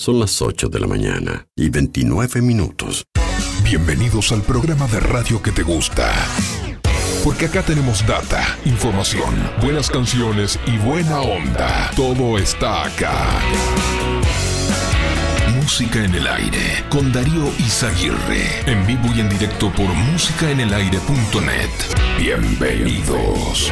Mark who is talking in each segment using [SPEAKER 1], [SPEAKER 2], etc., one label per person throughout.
[SPEAKER 1] Son las 8 de la mañana y 29 minutos.
[SPEAKER 2] Bienvenidos al programa de radio que te gusta. Porque acá tenemos data, información, buenas canciones y buena onda. Todo está acá. Música en el aire con Darío Izaguirre. En vivo y en directo por músicaenelaire.net. Bienvenidos.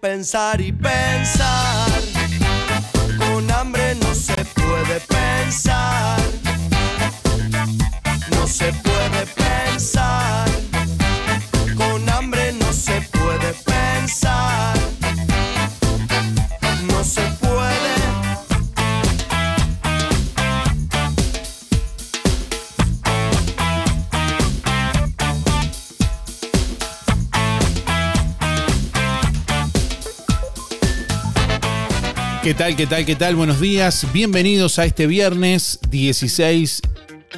[SPEAKER 2] pensar y pensar. Con hambre no se puede pensar.
[SPEAKER 3] ¿Qué tal, qué tal, qué tal? Buenos días. Bienvenidos a este viernes 16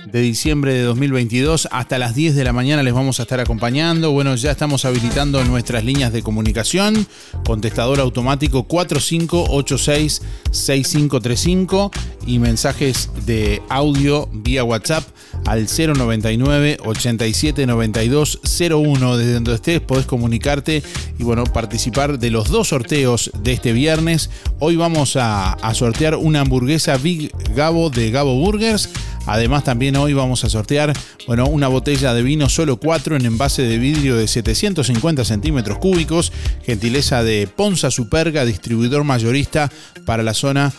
[SPEAKER 3] de diciembre de 2022. Hasta las 10 de la mañana les vamos a estar acompañando. Bueno, ya estamos habilitando nuestras líneas de comunicación. Contestador automático 4586-6535 y mensajes de audio vía WhatsApp al 099 87 01. Desde donde estés podés comunicarte y bueno, participar de los dos sorteos de este viernes. Hoy vamos a, a sortear una hamburguesa Big Gabo de Gabo Burgers Además, también hoy vamos a sortear bueno, una botella de vino solo 4 en envase de vidrio de 750 centímetros cúbicos, gentileza de Ponza Superga, distribuidor mayorista para la zona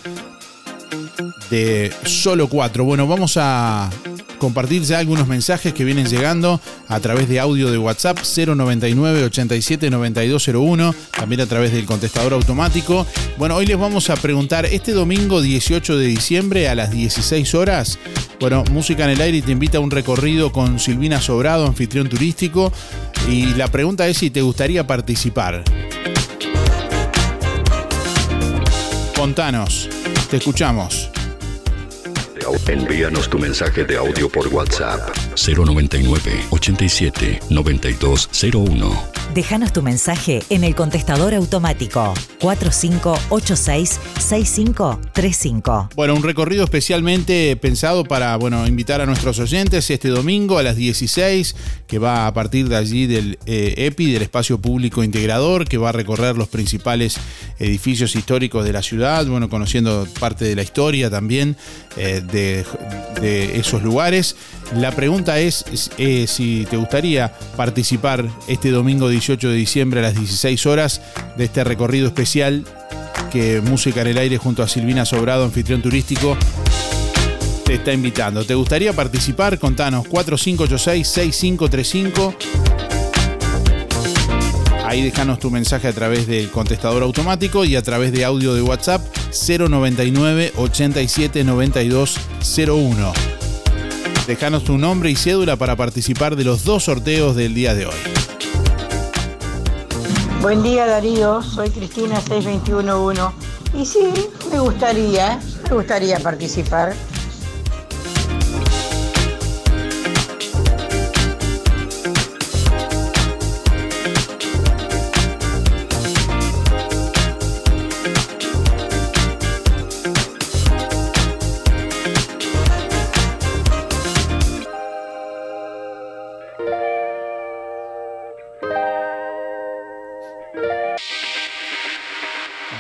[SPEAKER 3] de solo 4. Bueno, vamos a compartir ya algunos mensajes que vienen llegando a través de audio de WhatsApp 099 87 9201, también a través del contestador automático. Bueno, hoy les vamos a preguntar, este domingo 18 de diciembre a las 16 horas, bueno, Música en el Aire te invita a un recorrido con Silvina Sobrado, anfitrión turístico, y la pregunta es si te gustaría participar. Contanos. Te escuchamos.
[SPEAKER 1] Envíanos tu mensaje de audio por WhatsApp 099 87 9201.
[SPEAKER 4] Déjanos tu mensaje en el contestador automático 4586-6535.
[SPEAKER 3] Bueno, un recorrido especialmente pensado para bueno, invitar a nuestros oyentes este domingo a las 16, que va a partir de allí del eh, EPI, del Espacio Público Integrador, que va a recorrer los principales edificios históricos de la ciudad, bueno, conociendo parte de la historia también eh, de, esos lugares. La pregunta es eh, si te gustaría participar este domingo 18 de diciembre a las 16 horas de este recorrido especial que Música en el Aire junto a Silvina Sobrado, anfitrión turístico, te está invitando. ¿Te gustaría participar? Contanos 4586-6535. Ahí déjanos tu mensaje a través del contestador automático y a través de audio de WhatsApp 099 87 Dejanos tu nombre y cédula para participar de los dos sorteos del día de hoy.
[SPEAKER 5] Buen día Darío, soy Cristina 6211 y sí, me gustaría, me gustaría participar.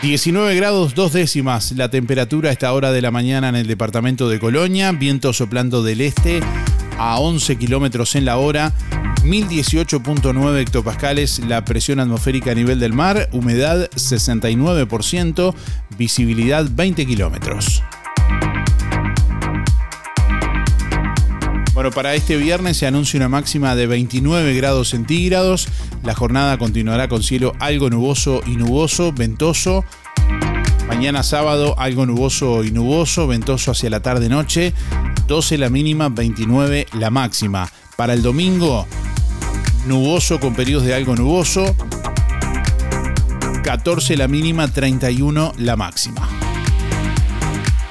[SPEAKER 3] 19 grados dos décimas la temperatura a esta hora de la mañana en el departamento de Colonia, viento soplando del este a 11 kilómetros en la hora, 1018.9 hectopascales la presión atmosférica a nivel del mar, humedad 69%, visibilidad 20 kilómetros. Bueno, para este viernes se anuncia una máxima de 29 grados centígrados. La jornada continuará con cielo algo nuboso y nuboso, ventoso. Mañana sábado algo nuboso y nuboso, ventoso hacia la tarde-noche. 12 la mínima, 29 la máxima. Para el domingo, nuboso con periodos de algo nuboso. 14 la mínima, 31 la máxima.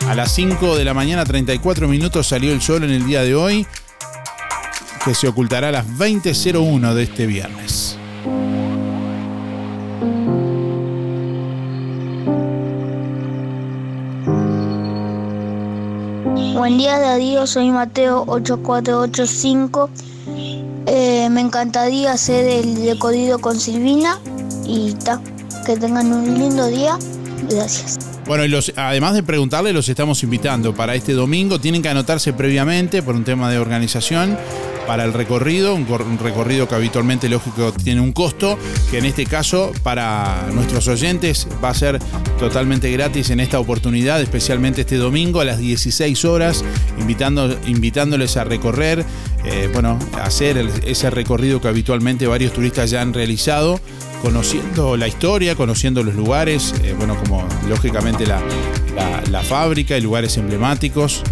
[SPEAKER 3] A las 5 de la mañana, 34 minutos, salió el sol en el día de hoy, que se ocultará a las 20.01 de este viernes.
[SPEAKER 6] Buen día Darío, soy Mateo 8485. Eh, me encantaría hacer el decodido con Silvina y ta, que tengan un lindo día. Gracias.
[SPEAKER 3] Bueno, y los, además de preguntarle, los estamos invitando para este domingo. Tienen que anotarse previamente por un tema de organización para el recorrido, un, recorrido que habitualmente, lógico, tiene un costo, que en este caso para nuestros oyentes va a ser totalmente gratis en esta oportunidad, especialmente este domingo a las 16 horas, invitando, invitándoles a recorrer, eh, bueno, a hacer ese recorrido que habitualmente varios turistas ya han realizado conociendo la historia, conociendo los lugares, eh, bueno, como lógicamente la, fábrica y lugares emblemáticos.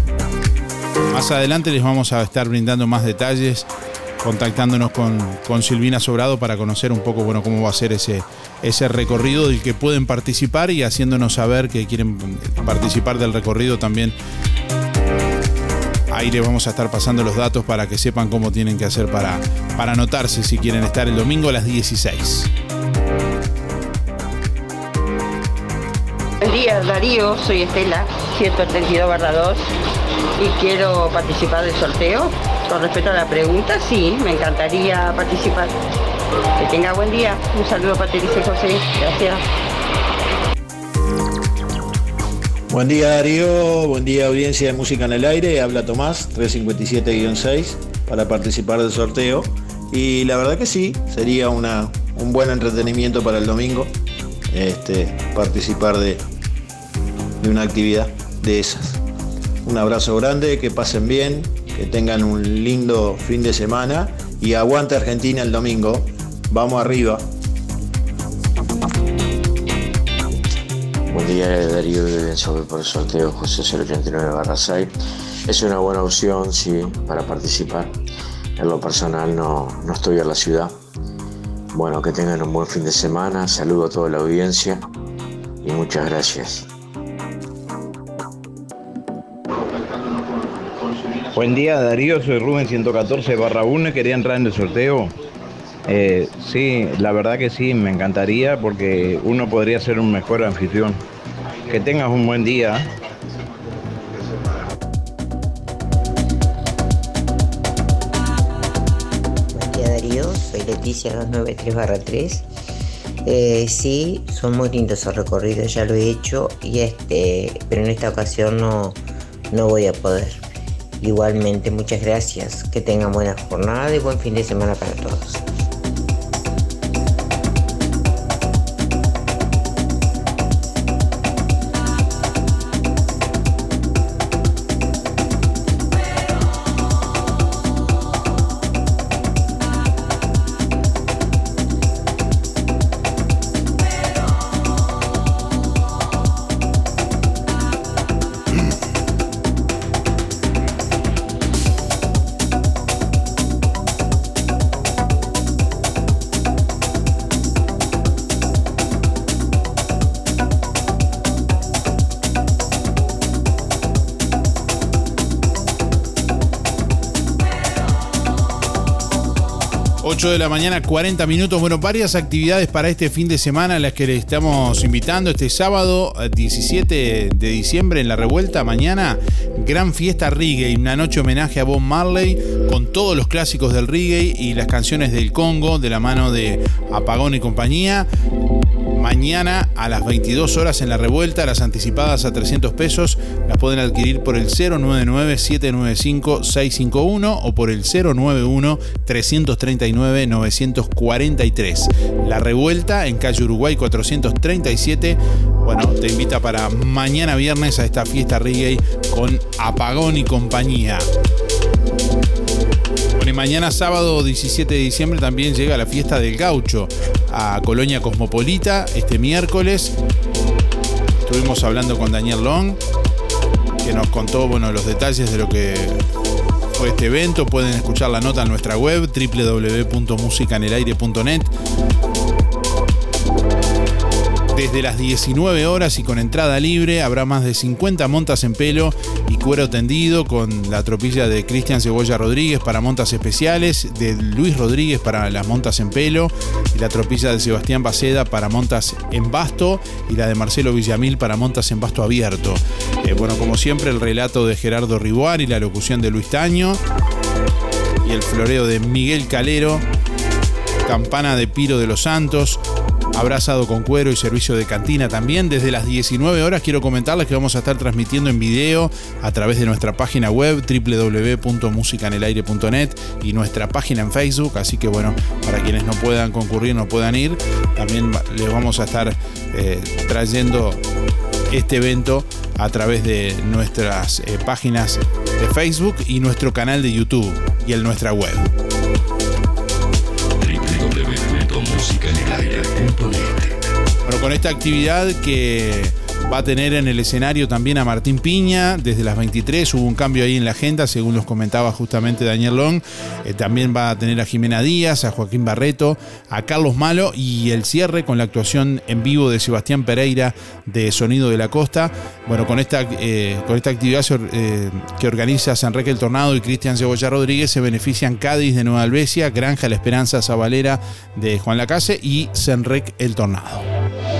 [SPEAKER 3] Más adelante les vamos a estar brindando más detalles, contactándonos con, con Silvina Sobrado para conocer un poco, bueno, cómo va a ser ese, ese recorrido del que pueden participar y haciéndonos saber que quieren participar del recorrido también. Ahí les vamos a estar pasando los datos para que sepan cómo tienen que hacer para, para anotarse si quieren estar el domingo a las 16.
[SPEAKER 7] Buen día Darío, soy Estela, 132 barra 2 y quiero participar del sorteo. Con respecto a la pregunta, sí, me encantaría participar. Que tenga buen día. Un saludo para Terice José. Gracias.
[SPEAKER 8] Buen día Darío, buen día audiencia de Música en el Aire, habla Tomás, 357-6, para participar del sorteo. Y la verdad que sí, sería una, un buen entretenimiento para el domingo este, participar de, de una actividad de esas. Un abrazo grande, que pasen bien, que tengan un lindo fin de semana y aguante Argentina el domingo. Vamos arriba.
[SPEAKER 9] Buen día, Darío de por el sorteo José 089 barra 6. Es una buena opción, sí, para participar. En lo personal no, no estoy en la ciudad, bueno, que tengan un buen fin de semana. Saludo a toda la audiencia y muchas gracias.
[SPEAKER 10] Buen día Darío, soy Rubén 114 barra 1, quería entrar en el sorteo. Eh, sí, la verdad que sí, me encantaría porque uno podría ser un mejor anfitrión. Que tengas un buen día.
[SPEAKER 11] Buen día Darío, soy Leticia 293 3. Eh, sí, son muy lindos esos recorridos, ya lo he hecho, y este, pero en esta ocasión no, no voy a poder. Igualmente, muchas gracias. Que tengan buena jornada y buen fin de semana para todos.
[SPEAKER 3] 8 de la mañana, 40 minutos. Bueno, varias actividades para este fin de semana a las que le estamos invitando. Este sábado 17 de diciembre en La Revuelta, mañana, gran fiesta reggae, una noche homenaje a Bob Marley con todos los clásicos del reggae y las canciones del Congo de la mano de Apagón y compañía. Mañana a las 22 horas en la revuelta, las anticipadas a 300 pesos las pueden adquirir por el 099-795-651 o por el 091-339-943. La revuelta en calle Uruguay 437. Bueno, te invita para mañana viernes a esta fiesta reggae con Apagón y compañía. Bueno, y mañana sábado 17 de diciembre también llega la fiesta del gaucho a Colonia Cosmopolita este miércoles. Estuvimos hablando con Daniel Long, que nos contó bueno, los detalles de lo que fue este evento. Pueden escuchar la nota en nuestra web www.musicanelaire.net desde las 19 horas y con entrada libre habrá más de 50 montas en pelo y cuero tendido con la tropilla de Cristian Cebolla Rodríguez para montas especiales, de Luis Rodríguez para las montas en pelo y la tropilla de Sebastián Baceda para montas en basto y la de Marcelo Villamil para montas en basto abierto. Eh, bueno, como siempre el relato de Gerardo Riboar y la locución de Luis Taño y el floreo de Miguel Calero, campana de Piro de los Santos, abrazado con cuero y servicio de cantina también. Desde las 19 horas quiero comentarles que vamos a estar transmitiendo en video a través de nuestra página web www.musicanelaire.net y nuestra página en Facebook. Así que bueno, para quienes no puedan concurrir, no puedan ir, también les vamos a estar eh, trayendo este evento a través de nuestras eh, páginas de Facebook y nuestro canal de YouTube y en nuestra web. Bueno, con esta actividad que va a tener en el escenario también a Martín Piña desde las 23. Hubo un cambio ahí en la agenda, según los comentaba justamente Daniel Long. Eh, también va a tener a Jimena Díaz, a Joaquín Barreto, a Carlos Malo y el cierre con la actuación en vivo de Sebastián Pereira de Sonido de la Costa. Bueno, con esta, eh, con esta actividad eh, que organiza Sanreque el Tornado y Cristian Cebolla Rodríguez se benefician Cádiz de Nueva Albesia, Granja La Esperanza Zabalera de Juan Lacase y Sanrec el Tornado.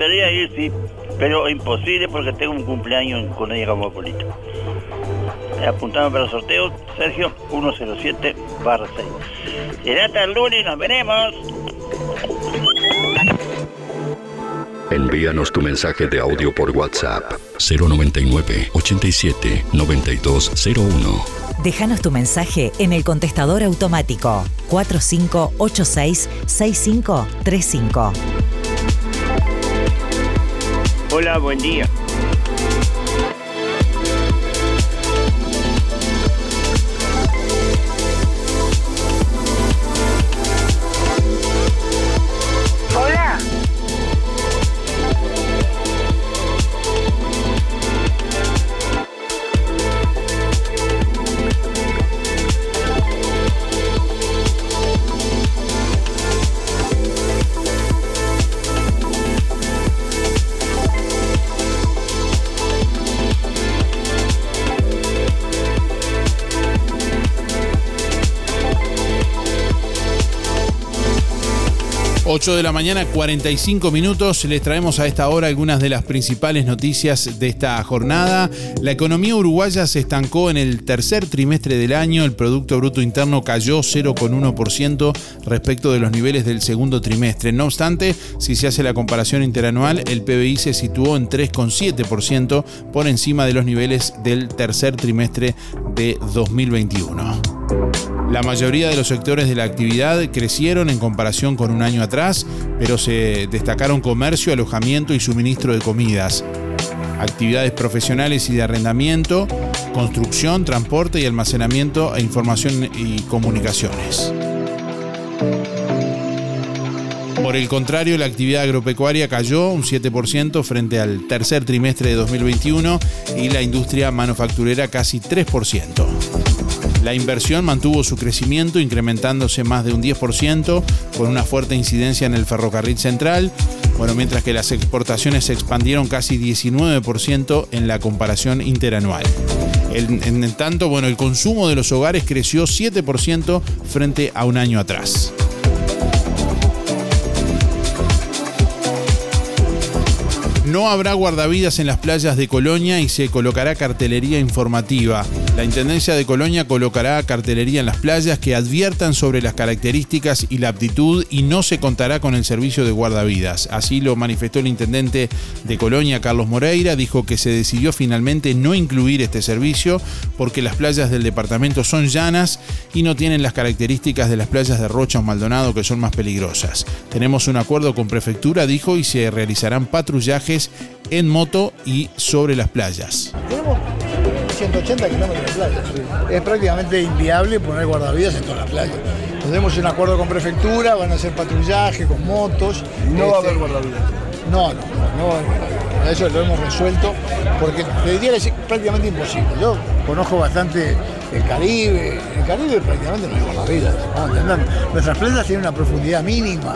[SPEAKER 12] Gustaría ir, sí, pero imposible porque tengo un cumpleaños en Colonia Cosmopolita. Apuntamos para el sorteo, Sergio 107 barra 6. Será hasta el lunes, nos veremos.
[SPEAKER 1] Envíanos tu mensaje de audio por WhatsApp 099 87 9201.
[SPEAKER 4] Déjanos tu mensaje en el contestador automático 4586 6535.
[SPEAKER 12] Hola, buen día.
[SPEAKER 3] 8 de la mañana, 45 minutos. Les traemos a esta hora algunas de las principales noticias de esta jornada. La economía uruguaya se estancó en el tercer trimestre del año. El Producto Bruto Interno cayó 0,1% respecto de los niveles del segundo trimestre. No obstante, si se hace la comparación interanual, el PBI se situó en 3,7% por encima de los niveles del tercer trimestre de 2021. La mayoría de los sectores de la actividad crecieron en comparación con un año atrás, pero se destacaron comercio, alojamiento y suministro de comidas. Actividades profesionales y de arrendamiento, construcción, transporte y almacenamiento e información y comunicaciones. Por el contrario, la actividad agropecuaria cayó un 7% frente al tercer trimestre de 2021 y la industria manufacturera casi 3%. La inversión mantuvo su crecimiento incrementándose más de un 10% con una fuerte incidencia en el ferrocarril central, bueno, mientras que las exportaciones se expandieron casi 19% en la comparación interanual. En, tanto, bueno, el consumo de los hogares creció 7% frente a un año atrás. No habrá guardavidas en las playas de Colonia y se colocará cartelería informativa. La Intendencia de Colonia colocará cartelería en las playas que adviertan sobre las características y la aptitud y no se contará con el servicio de guardavidas. Así lo manifestó el intendente de Colonia, Carlos Moreira, dijo que se decidió finalmente no incluir este servicio porque las playas del departamento son llanas y no tienen las características de las playas de Rocha o Maldonado que son más peligrosas. Tenemos un acuerdo con prefectura, dijo, y se realizarán patrullajes en moto y sobre las playas.
[SPEAKER 13] Tenemos 180 kilómetros de playa. Es prácticamente inviable poner guardavidas en toda la playa. Tenemos un acuerdo con prefectura, van a hacer patrullaje con motos.
[SPEAKER 14] No va a
[SPEAKER 13] Este,
[SPEAKER 14] haber guardavidas.
[SPEAKER 13] No, no, no va a haber guardavidas. Eso lo hemos resuelto porque te diría que es prácticamente imposible. Yo conozco bastante el Caribe. En el Caribe prácticamente no hay guardavidas. ¿no? Nuestras playas tienen una profundidad mínima.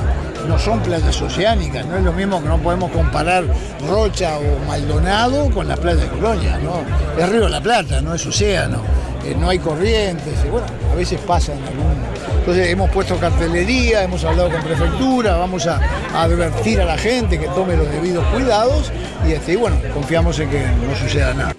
[SPEAKER 13] No son playas oceánicas. No es lo mismo que no podemos comparar Rocha o Maldonado con las playas de Colonia. ¿no? Es Río de la Plata, no es océano. Eh, no hay corrientes. y bueno, a veces pasan algún entonces hemos puesto cartelería, hemos hablado con prefectura, vamos a, advertir a la gente que tome los debidos cuidados y, este, bueno, confiamos en que no suceda nada.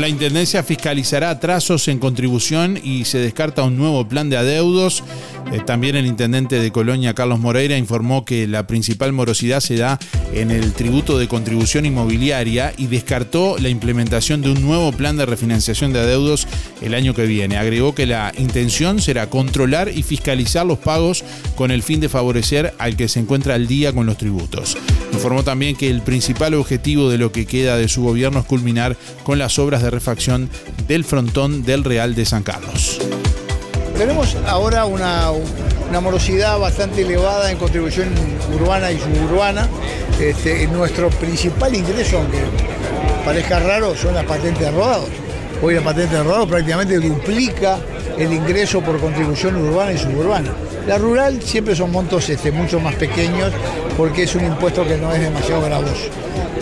[SPEAKER 3] La Intendencia fiscalizará atrasos en contribución y se descarta un nuevo plan de adeudos. Eh, también el intendente de Colonia, Carlos Moreira, informó que la principal morosidad se da en el tributo de contribución inmobiliaria y descartó la implementación de un nuevo plan de refinanciación de adeudos el año que viene. Agregó que la intención será controlar y fiscalizar los pagos con el fin de favorecer al que se encuentra al día con los tributos. Informó también que el principal objetivo de lo que queda de su gobierno es culminar con las obras de refacción del frontón del Real de San Carlos.
[SPEAKER 13] Tenemos ahora una, una morosidad bastante elevada en contribución urbana y suburbana. Este, nuestro principal ingreso, aunque parezca raro, son las patentes de rodados. Hoy la patente de rodados prácticamente duplica el ingreso por contribución urbana y suburbana. La rural siempre son montos este, mucho más pequeños porque es un impuesto que no es demasiado gravoso.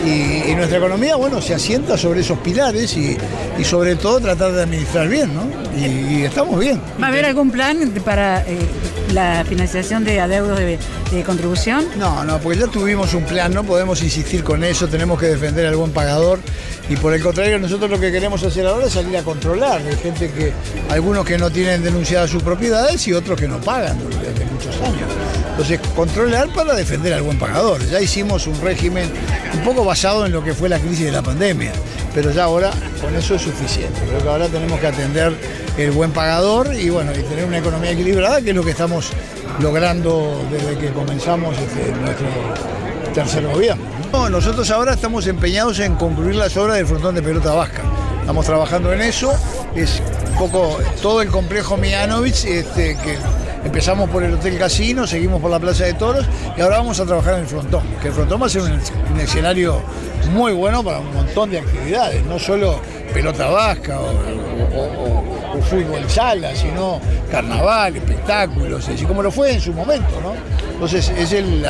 [SPEAKER 13] Y, nuestra economía, bueno, se asienta sobre esos pilares y, sobre todo tratar de administrar bien, ¿no? Y, y estamos bien.
[SPEAKER 15] ¿Va a haber algún plan para eh, la financiación de adeudos de, contribución?
[SPEAKER 13] No, no, porque ya tuvimos un plan, no podemos insistir con eso, tenemos que defender al buen pagador y por el contrario nosotros lo que queremos hacer ahora es salir a controlar. Hay gente que, algunos que no tienen denunciadas sus propiedades y otros que no pagan desde muchos años. Entonces, controlar para defender al buen pagador. Ya hicimos un régimen un poco basado en lo que fue la crisis de la pandemia, pero ya ahora con eso es suficiente. Creo que ahora tenemos que atender el buen pagador y bueno, y tener una economía equilibrada, que es lo que estamos logrando desde que comenzamos este, nuestro tercer gobierno. No, nosotros ahora estamos empeñados en concluir las obras del frontón de pelota vasca. Estamos trabajando en eso. Es poco todo el complejo Mianovich, este, que empezamos por el Hotel Casino, seguimos por la Plaza de Toros y ahora vamos a trabajar en el frontón, que el frontón va a ser un, escenario muy bueno para un montón de actividades, no solo pelota vasca o, fútbol sala, sino carnaval, espectáculos, así como lo fue en su momento, ¿no? Entonces, es el,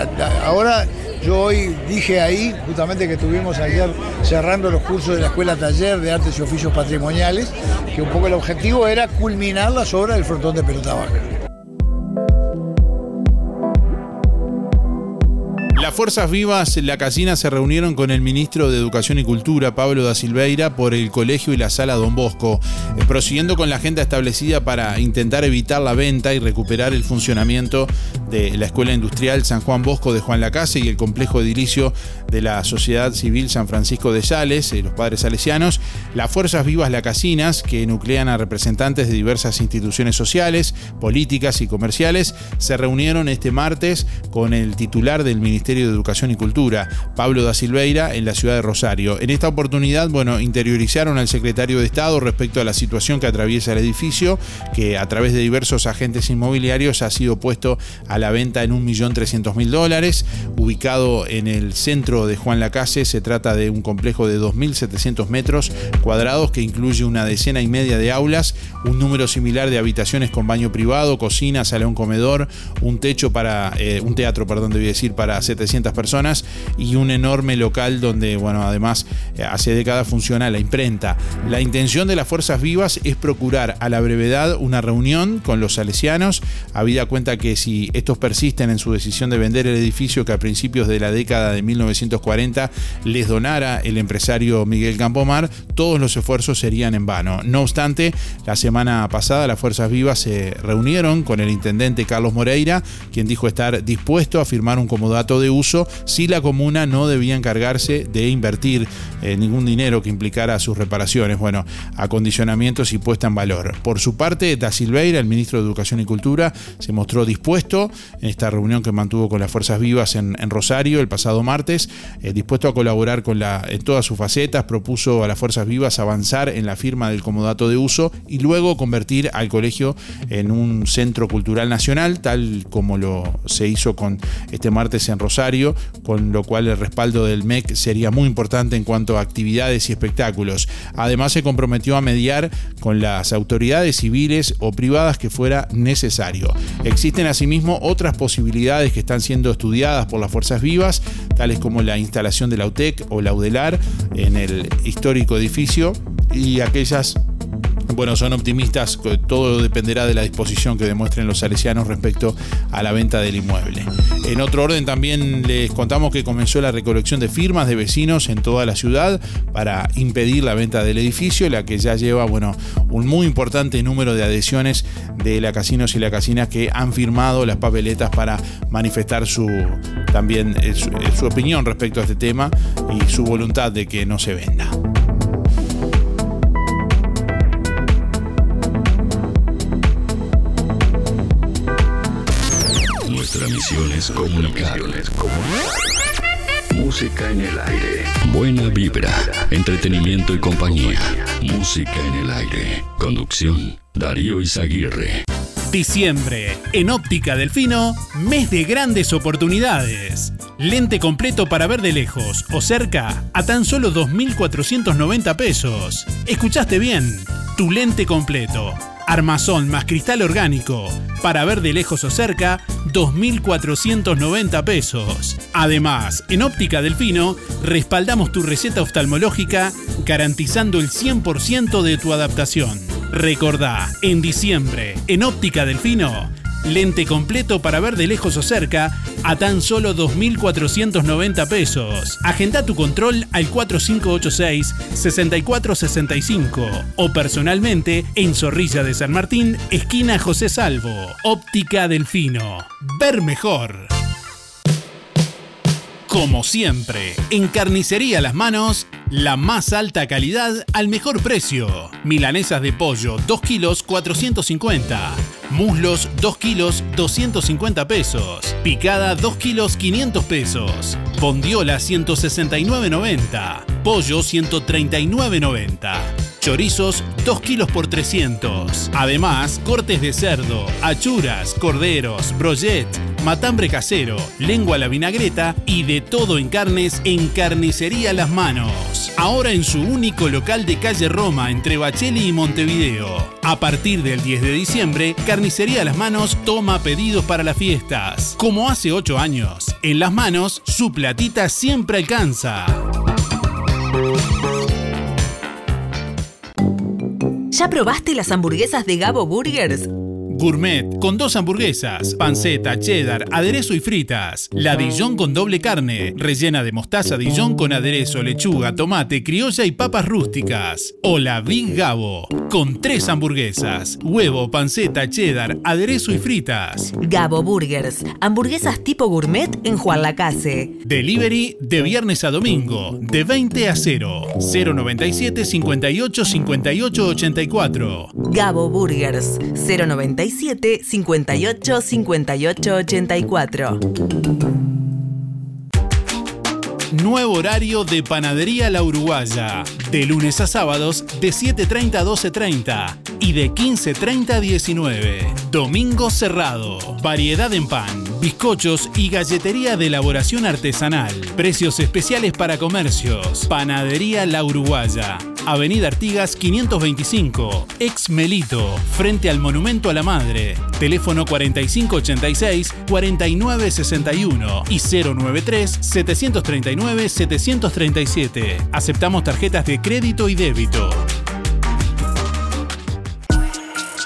[SPEAKER 13] ahora yo hoy dije ahí, justamente que estuvimos ayer cerrando los cursos de la Escuela Taller de Artes y Oficios Patrimoniales, que un poco el objetivo era culminar las obras del frontón de pelota vasca.
[SPEAKER 3] Las Fuerzas Vivas La Casina se reunieron con el ministro de Educación y Cultura, Pablo da Silveira, por el colegio y la sala Don Bosco, eh, prosiguiendo con la agenda establecida para intentar evitar la venta y recuperar el funcionamiento de la Escuela Industrial San Juan Bosco de Juan Lacase y el complejo edilicio de la Sociedad Civil San Francisco de Sales, eh, los padres salesianos, las Fuerzas Vivas La Casinas, que nuclean a representantes de diversas instituciones sociales, políticas y comerciales, se reunieron este martes con el titular del Ministerio de Educación y Cultura, Pablo da Silveira, en la ciudad de Rosario. En esta oportunidad, bueno, interiorizaron al secretario de Estado respecto a la situación que atraviesa el edificio, que a través de diversos agentes inmobiliarios ha sido puesto a la venta en 1.300.000 dólares. Ubicado en el centro de Juan Lacase, se trata de un complejo de 2.700 metros cuadrados que incluye una decena y media de aulas, un número similar de habitaciones con baño privado, cocina, salón comedor, un techo para, eh, un teatro, perdón, debí decir, para 700 personas y un enorme local donde, bueno, además eh, hace décadas funciona la imprenta. La intención de las Fuerzas Vivas es procurar a la brevedad una reunión con los salesianos, habida cuenta que si estos persisten en su decisión de vender el edificio que a principios de la década de 1940 les donara el empresario Miguel Campomar, todos los esfuerzos serían en vano. No obstante, la semana pasada las Fuerzas Vivas se reunieron con el intendente Carlos Moreira, quien dijo estar dispuesto a firmar un comodato de si la comuna no debía encargarse de invertir eh, ningún dinero que implicara sus reparaciones, bueno, acondicionamientos y puesta en valor. Por su parte, Da Silveira, el ministro de Educación y Cultura, se mostró dispuesto en esta reunión que mantuvo con las Fuerzas Vivas en, en Rosario el pasado martes, eh, dispuesto a colaborar con la, en todas sus facetas, propuso a las Fuerzas Vivas avanzar en la firma del comodato de uso y luego convertir al colegio en un centro cultural nacional, tal como lo se hizo con este martes en Rosario, con lo cual el respaldo del MEC sería muy importante en cuanto a actividades y espectáculos. Además se comprometió a mediar con las autoridades civiles o privadas que fuera necesario. Existen asimismo otras posibilidades que están siendo estudiadas por las fuerzas vivas, tales como la instalación de la UTEC o la UDELAR en el histórico edificio y aquellas bueno, son optimistas, todo dependerá de la disposición que demuestren los salesianos respecto a la venta del inmueble. En otro orden también les contamos que comenzó la recolección de firmas de vecinos en toda la ciudad para impedir la venta del edificio, la que ya lleva, bueno, un muy importante número de adhesiones de la casinos y la casina que han firmado las papeletas para manifestar su también eh, eh, su opinión respecto a este tema y su voluntad de que no se venda.
[SPEAKER 1] Nuestra misión es comunicar. Música en el aire. Buena vibra, entretenimiento y compañía. Música en el aire. Conducción, Darío Izaguirre.
[SPEAKER 14] Diciembre, en Óptica Delfino, mes de grandes oportunidades. Lente completo para ver de lejos o cerca a tan solo 2.490 pesos. ¿Escuchaste bien? Tu lente completo. Armazón más cristal orgánico. Para ver de lejos o cerca, 2.490 pesos. Además, en Óptica Delfino, respaldamos tu receta oftalmológica garantizando el 100% de tu adaptación. Recordá, en diciembre, en Óptica Delfino, lente completo para ver de lejos o cerca a tan solo 2.490 pesos. Agenda tu control al 4586-6465 o personalmente en Zorrilla de San Martín, esquina José Salvo. Óptica Delfino. Ver mejor. Como siempre, en Carnicería Las Manos, la más alta calidad al mejor precio. Milanesas de pollo, 2 kilos 450. Muslos, 2 kilos 250 pesos. Picada, 2 kilos 500 pesos. Bondiola, 169.90. Pollo, 139.90.
[SPEAKER 3] Chorizos 2 kilos por 300. Además, cortes de cerdo, achuras, corderos, brochet, matambre casero, lengua a la vinagreta y de todo en carnes en Carnicería Las Manos. Ahora en su único local de calle Roma entre Bacheli y Montevideo. A partir del 10 de diciembre, Carnicería Las Manos toma pedidos para las fiestas. Como hace 8 años, en Las Manos su platita siempre alcanza.
[SPEAKER 16] ¿Ya probaste las hamburguesas de Gabo Burgers?
[SPEAKER 3] Gourmet con dos hamburguesas, panceta, cheddar, aderezo y fritas. La Dijon con doble carne, rellena de mostaza Dijon con aderezo, lechuga, tomate, criolla y papas rústicas. O la Big Gabo con tres hamburguesas, huevo, panceta, cheddar, aderezo y fritas.
[SPEAKER 16] Gabo Burgers, hamburguesas tipo gourmet en Juan Lacase.
[SPEAKER 3] Delivery de viernes a domingo, de 20 a 0. 097 58 58 84.
[SPEAKER 16] Gabo Burgers, 097 58 58 84.
[SPEAKER 3] Nuevo horario de Panadería La Uruguaya. De lunes a sábados de 7.30 a 12.30 y de 15.30 a 19. Domingo cerrado. Variedad en pan, bizcochos y galletería de elaboración artesanal. Precios especiales para comercios. Panadería La Uruguaya. Avenida Artigas 525, ex Melito, frente al Monumento a la Madre. Teléfono 4586-4961 y 093-739-737. Aceptamos tarjetas de crédito y débito.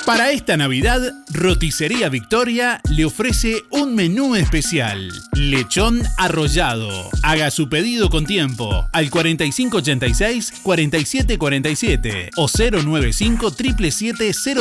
[SPEAKER 3] Para esta Navidad, Roticería Victoria le ofrece un menú especial. Lechón arrollado. Haga su pedido con tiempo al 4586-4747 o 095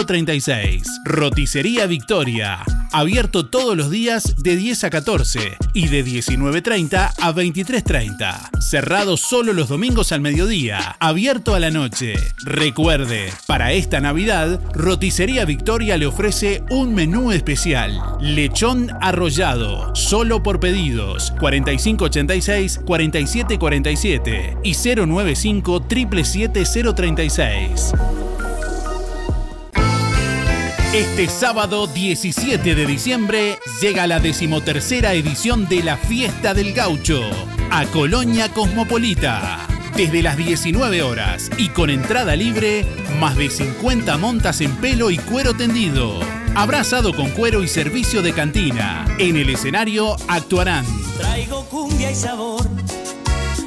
[SPEAKER 3] 036 Roticería Victoria. Abierto todos los días de 10 a 14 y de 19.30 a 23.30. Cerrado solo los domingos al mediodía. Abierto a la noche. Recuerde, para esta Navidad, Roticería Victoria le ofrece un menú especial. Lechón arrollado. Solo por pedidos. 4586-4747 y 095 036 este sábado 17 de diciembre llega la decimotercera edición de la Fiesta del Gaucho a Colonia Cosmopolita. Desde las 19 horas y con entrada libre, más de 50 montas en pelo y cuero tendido. Abrazado con cuero y servicio de cantina. En el escenario actuarán.
[SPEAKER 17] Traigo cumbia y sabor.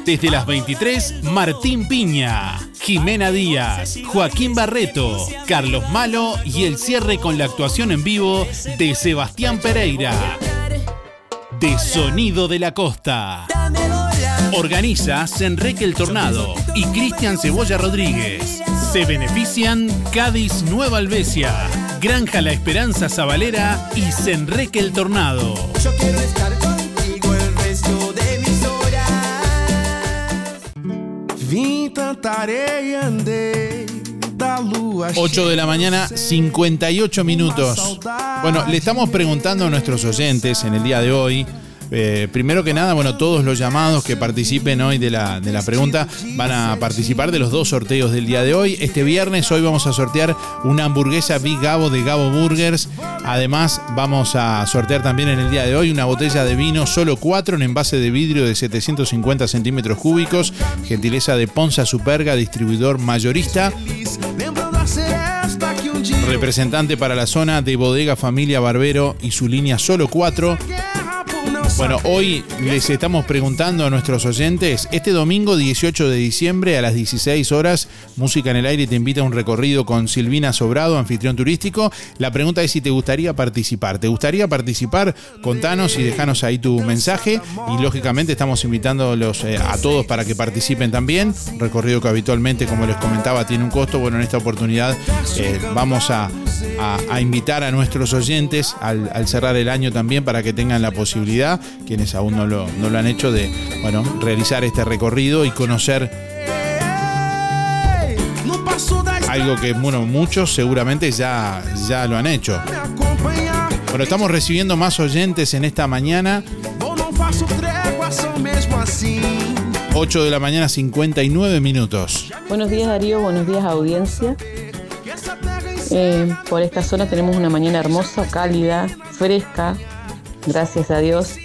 [SPEAKER 3] Desde las 23, Martín Piña, Jimena Díaz, Joaquín Barreto, Carlos Malo y el cierre con la actuación en vivo de Sebastián Pereira. De Sonido de la Costa. Organiza Senreque el Tornado y Cristian Cebolla Rodríguez. Se benefician Cádiz Nueva Albesia, Granja La Esperanza Zabalera y Senreque el Tornado.
[SPEAKER 17] Yo quiero estar contigo el resto de mis horas.
[SPEAKER 2] Vim tanta areia andei da lua
[SPEAKER 18] 8 de la mañana, 58 minutos. Bueno, le estamos preguntando a nuestros oyentes en el día de hoy. Eh, primero que nada, bueno, todos los llamados que participen hoy de la, de la pregunta van a participar de los dos sorteos del día de hoy. Este viernes, hoy vamos a sortear una hamburguesa Big Gabo de Gabo Burgers. Además, vamos a sortear también en el día de hoy una botella de vino, solo cuatro en envase de vidrio de 750 centímetros cúbicos. Gentileza de Ponza Superga, distribuidor mayorista. Representante para la zona de Bodega Familia Barbero y su línea solo 4. Bueno, hoy les estamos preguntando a nuestros oyentes, este domingo 18 de diciembre a las 16 horas, Música en el Aire te invita a un recorrido con Silvina Sobrado, anfitrión turístico. La pregunta es si te gustaría participar. ¿Te gustaría participar? Contanos y dejanos ahí tu mensaje. Y lógicamente estamos invitándolos eh, a todos para que participen también. Un recorrido que habitualmente, como les comentaba, tiene un costo. Bueno, en esta oportunidad eh, vamos a, a- a invitar a nuestros oyentes al, al cerrar el año también para que tengan la posibilidad, quienes aún no lo, han hecho, de bueno, realizar este recorrido y conocer algo que bueno, muchos seguramente ya, ya lo han hecho. Bueno, estamos recibiendo más oyentes en esta mañana.
[SPEAKER 2] Ou não faço trégua, sou mesmo assim.
[SPEAKER 3] 8 de la mañana, 59 minutos.
[SPEAKER 19] Buenos días Darío, buenos días audiencia. Eh, por esta zona tenemos una mañana hermosa, cálida, fresca, gracias a Dios.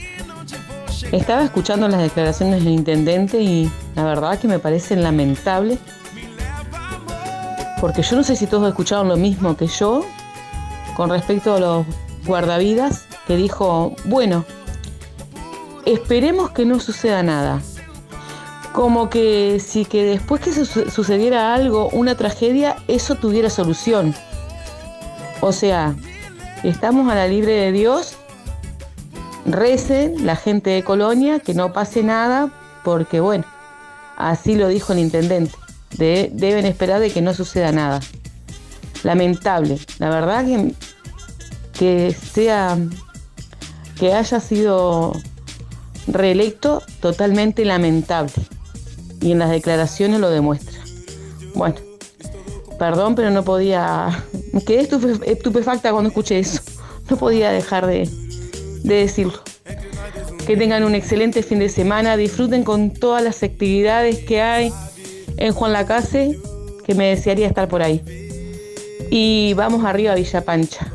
[SPEAKER 19] Estaba escuchando las declaraciones del intendente y la verdad que me parecen lamentables, porque yo no sé si todos escucharon lo mismo que yo con respecto a los guardavidas, que dijo, bueno, esperemos que no suceda nada. Como que si que después que su- sucediera algo, una tragedia, eso tuviera solución. O sea, estamos a la libre de Dios, recen la gente de Colonia, que no pase nada, porque bueno, así lo dijo el intendente. De- deben esperar de que no suceda nada. Lamentable, la verdad que, que sea, que haya sido reelecto, totalmente lamentable. Y en las declaraciones lo demuestra. Bueno, perdón, pero no podía. Quedé estupe- estupefacta cuando escuché eso. No podía dejar de, de decirlo. Que tengan un excelente fin de semana, disfruten con todas las actividades que hay en Juan Lacase, que me desearía estar por ahí. Y vamos arriba a Villa Pancha,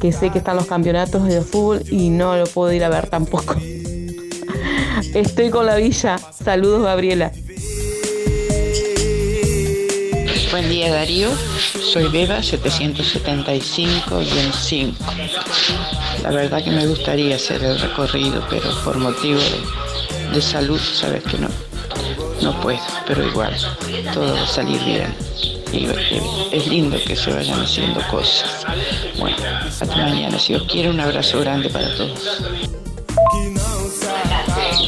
[SPEAKER 19] que sé que están los campeonatos de fútbol y no lo puedo ir a ver tampoco. Estoy con la villa. Saludos, Gabriela.
[SPEAKER 20] Buen día Darío, soy Beba 775-5. La verdad que me gustaría hacer el recorrido, pero por motivo de, salud, sabes que no, no puedo, pero igual, todo va a salir bien. Es lindo que se vayan haciendo cosas. Bueno, hasta mañana, si os quiero, un abrazo grande para todos.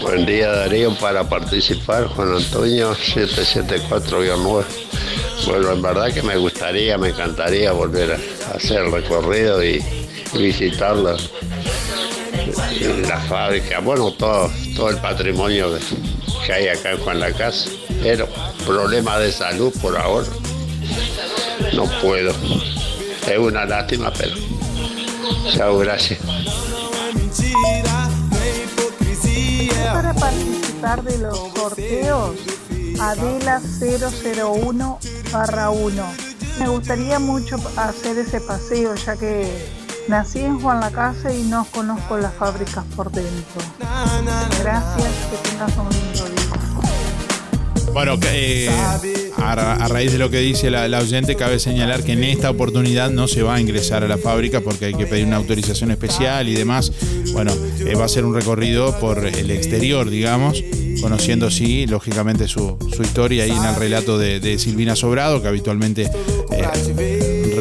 [SPEAKER 21] Buen día Darío, para participar Juan Antonio 774-9. Bueno, en verdad que me gustaría, me encantaría volver a hacer el recorrido y, y visitar la, fábrica, bueno, todo, todo el patrimonio que- hay acá en Juan la Casa. Pero problema de salud por ahora. No puedo. Es una lástima, pero. Chao, gracias.
[SPEAKER 22] Para participar de los sorteos, Adela 001 barra 1. Me gustaría mucho hacer ese paseo ya que nací en Juan la Casa y no conozco las fábricas por dentro. Gracias, que tengas un lindo día.
[SPEAKER 3] Bueno, eh, a, ra- a raíz de lo que dice la, la oyente, cabe señalar que en esta oportunidad no se va a ingresar a la fábrica porque hay que pedir una autorización especial y demás. Bueno, eh, va a ser un recorrido por el exterior, digamos, conociendo, sí, lógicamente su, su historia ahí en el relato de, de Silvina Sobrado, que habitualmente eh,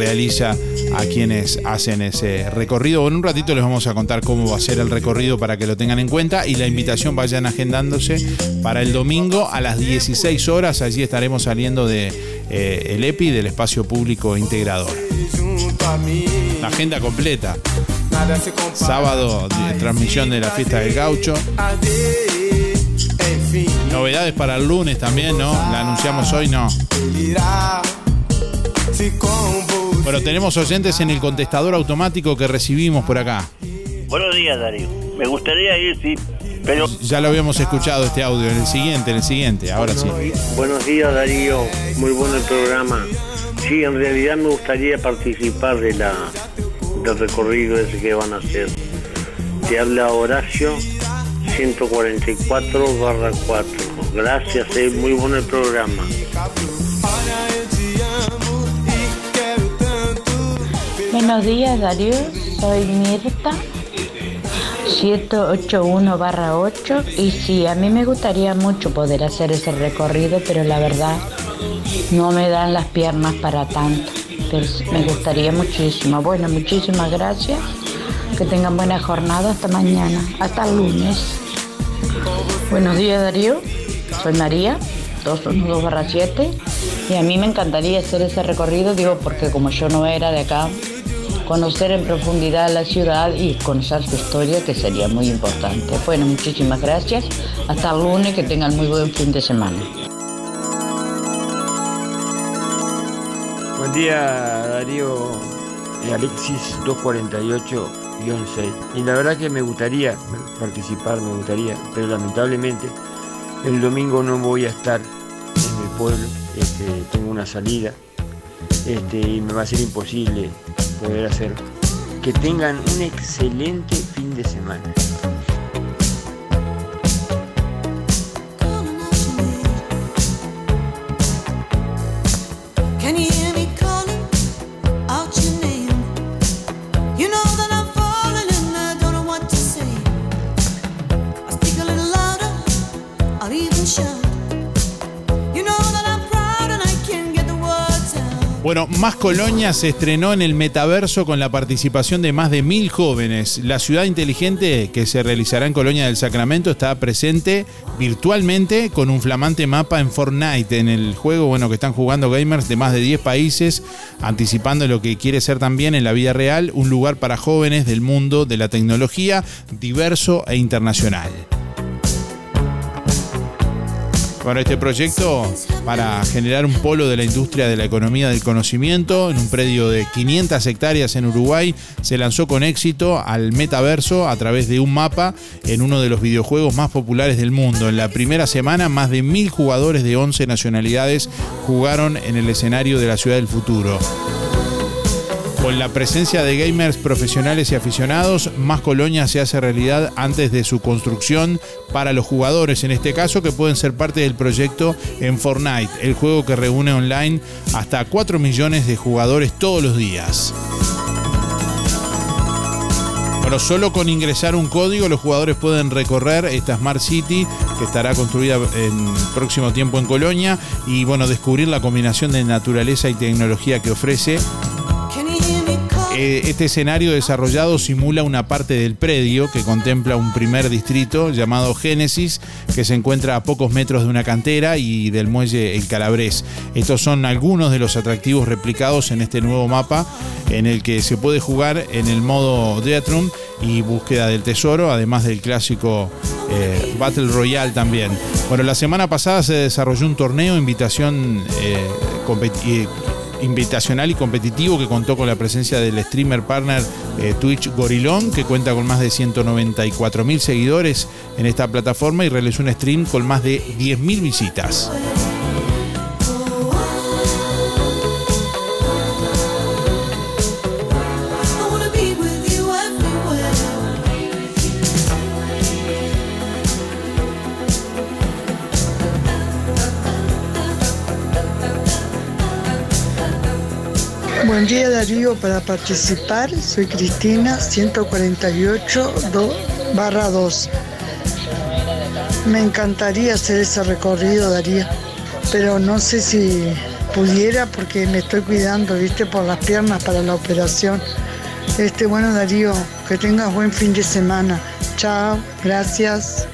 [SPEAKER 3] realiza a quienes hacen ese recorrido. En un ratito les vamos a contar cómo va a ser el recorrido para que lo tengan en cuenta y la invitación vayan agendándose para el domingo a las 16 horas. Allí estaremos saliendo de eh, el EPI del espacio público integrador. La agenda completa. Sábado, transmisión de la fiesta del gaucho. Novedades para el lunes también, ¿no? La anunciamos hoy, no. Bueno, tenemos oyentes en el contestador automático que recibimos por acá.
[SPEAKER 12] Buenos días, Darío. Me gustaría ir, sí, pero...
[SPEAKER 3] Ya lo habíamos escuchado este audio, en el siguiente, en el siguiente, ahora sí.
[SPEAKER 23] Buenos días Darío, muy bueno el programa. Sí, en realidad me gustaría participar de la, del recorrido ese que van a hacer. Te habla Horacio 144 barra 4. Gracias, es muy bueno el programa.
[SPEAKER 24] Buenos días Darío, soy Mirta 781 barra 8 y sí, a mí me gustaría mucho poder hacer ese recorrido, pero la verdad no me dan las piernas para tanto, pero me gustaría muchísimo. Bueno, muchísimas gracias, que tengan buena jornada. Hasta mañana, hasta el lunes. Buenos días Darío, soy María 212 barra 7 y a mí me encantaría hacer ese recorrido, digo, porque como yo no era de acá, conocer en profundidad la ciudad y conocer su historia, que sería muy importante. Bueno, muchísimas gracias. Hasta el lunes, que tengan muy buen fin de semana.
[SPEAKER 25] Buen día, Darío y Alexis 248-6. Y la verdad que me gustaría participar, me gustaría, pero lamentablemente El domingo no voy a estar en el pueblo, este, tengo una salida este, y me va a ser imposible poder hacerlo. Que tengan un excelente fin de semana.
[SPEAKER 3] Más Colonia se estrenó en el metaverso con la participación de más de mil jóvenes. La ciudad inteligente que se realizará en Colonia del Sacramento está presente virtualmente con un flamante mapa en Fortnite, en el juego bueno, que están jugando gamers de más de 10 países, anticipando lo que quiere ser también en la vida real un lugar para jóvenes del mundo de la tecnología diverso e internacional. Bueno, este proyecto para generar un polo de la industria de la economía del conocimiento en un predio de 500 hectáreas en Uruguay se lanzó con éxito al metaverso a través de un mapa en uno de los videojuegos más populares del mundo. En la primera semana, más de mil jugadores de 11 nacionalidades jugaron en el escenario de la ciudad del futuro. Con la presencia de gamers profesionales y aficionados, Más Colonia se hace realidad antes de su construcción para los jugadores, en este caso que pueden ser parte del proyecto en Fortnite, el juego que reúne online hasta 4 millones de jugadores todos los días. Bueno, solo con ingresar un código los jugadores pueden recorrer esta Smart City que estará construida en próximo tiempo en Colonia y bueno, descubrir la combinación de naturaleza y tecnología que ofrece eh, este escenario desarrollado simula una parte del predio que contempla un primer distrito llamado Génesis, que se encuentra a pocos metros de una cantera y del muelle El Calabrés. Estos son algunos de los atractivos replicados en este nuevo mapa, en el que se puede jugar en el modo Deathroom y búsqueda del tesoro, además del clásico eh, Battle Royale también. Bueno, la semana pasada se desarrolló un torneo, invitación eh, invitacional y competitivo que contó con la presencia del streamer partner eh, Twitch Gorilón, que cuenta con más de 194 mil seguidores en esta plataforma y realizó un stream con más de 10 mil visitas.
[SPEAKER 26] Buen día Darío, para participar soy Cristina 148 do- barra 2. Me encantaría hacer ese recorrido Darío, pero no sé si pudiera porque me estoy cuidando, viste, por las piernas para la operación. Este, bueno Darío, que tengas buen fin de semana. Chao, gracias.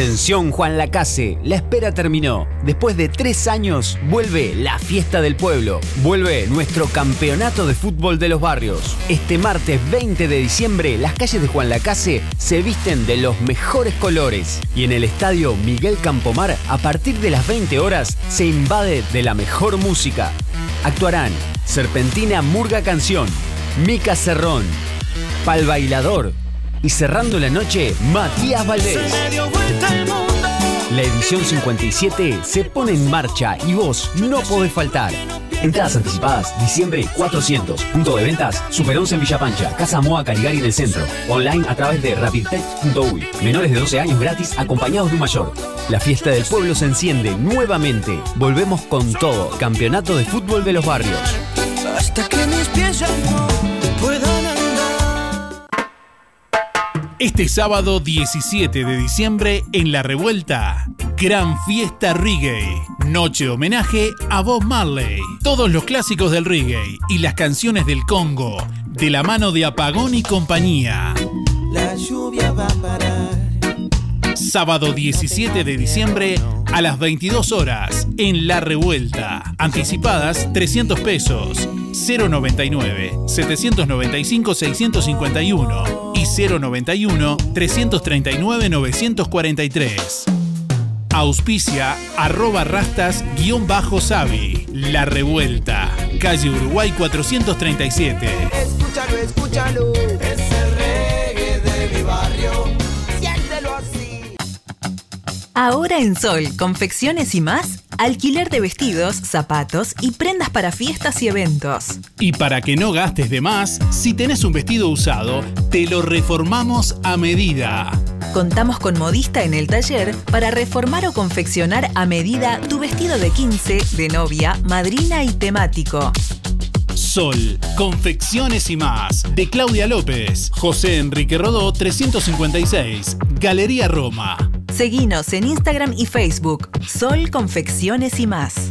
[SPEAKER 27] Atención Juan Lacase, la espera terminó. Después de tres años, vuelve la fiesta del pueblo. Vuelve nuestro campeonato de fútbol de los barrios. Este martes 20 de diciembre, las calles de Juan Lacase se visten de los mejores colores. Y en el estadio Miguel Campomar, a partir de las 20 horas, se invade de la mejor música. Actuarán Serpentina Murga Canción, Mica Cerrón, Pal Bailador y cerrando la noche, Matías Valdés. La edición 57 se pone en marcha y vos no podés faltar. Entradas anticipadas, diciembre 400. Punto de ventas, Super 11 en Villa Pancha, Casa Moa Caligari en el centro. Online a través de rapidtech.uy. Menores de 12 años gratis acompañados de un mayor. La fiesta del pueblo se enciende nuevamente. Volvemos con todo. Campeonato de fútbol de los barrios.
[SPEAKER 28] Hasta que mis pies ya no
[SPEAKER 14] Este sábado 17 de diciembre en La Revuelta, Gran Fiesta Reggae. Noche homenaje a Bob Marley. Todos los clásicos del reggae y las canciones del Congo, de la mano de Apagón y compañía.
[SPEAKER 28] La lluvia va a parar.
[SPEAKER 14] Sábado 17 de diciembre a las 22 horas en La Revuelta. Anticipadas 300 pesos. 099 795 651 y 091 339 943. Auspicia arroba rastas guion bajo Sabi. La Revuelta.
[SPEAKER 3] calle Uruguay 437.
[SPEAKER 2] Escúchalo, escúchalo.
[SPEAKER 16] Ahora en Sol, confecciones y más, alquiler de vestidos, zapatos y prendas para fiestas y eventos.
[SPEAKER 3] Y para que no gastes de más, si tenés un vestido usado, te lo reformamos a medida.
[SPEAKER 16] Contamos con modista en el taller para reformar o confeccionar a medida tu vestido de 15, de novia, madrina y temático.
[SPEAKER 3] Sol, confecciones y más. De Claudia López, José Enrique Rodó 356, Galería Roma.
[SPEAKER 16] Seguinos en Instagram y Facebook. Sol Confecciones y más.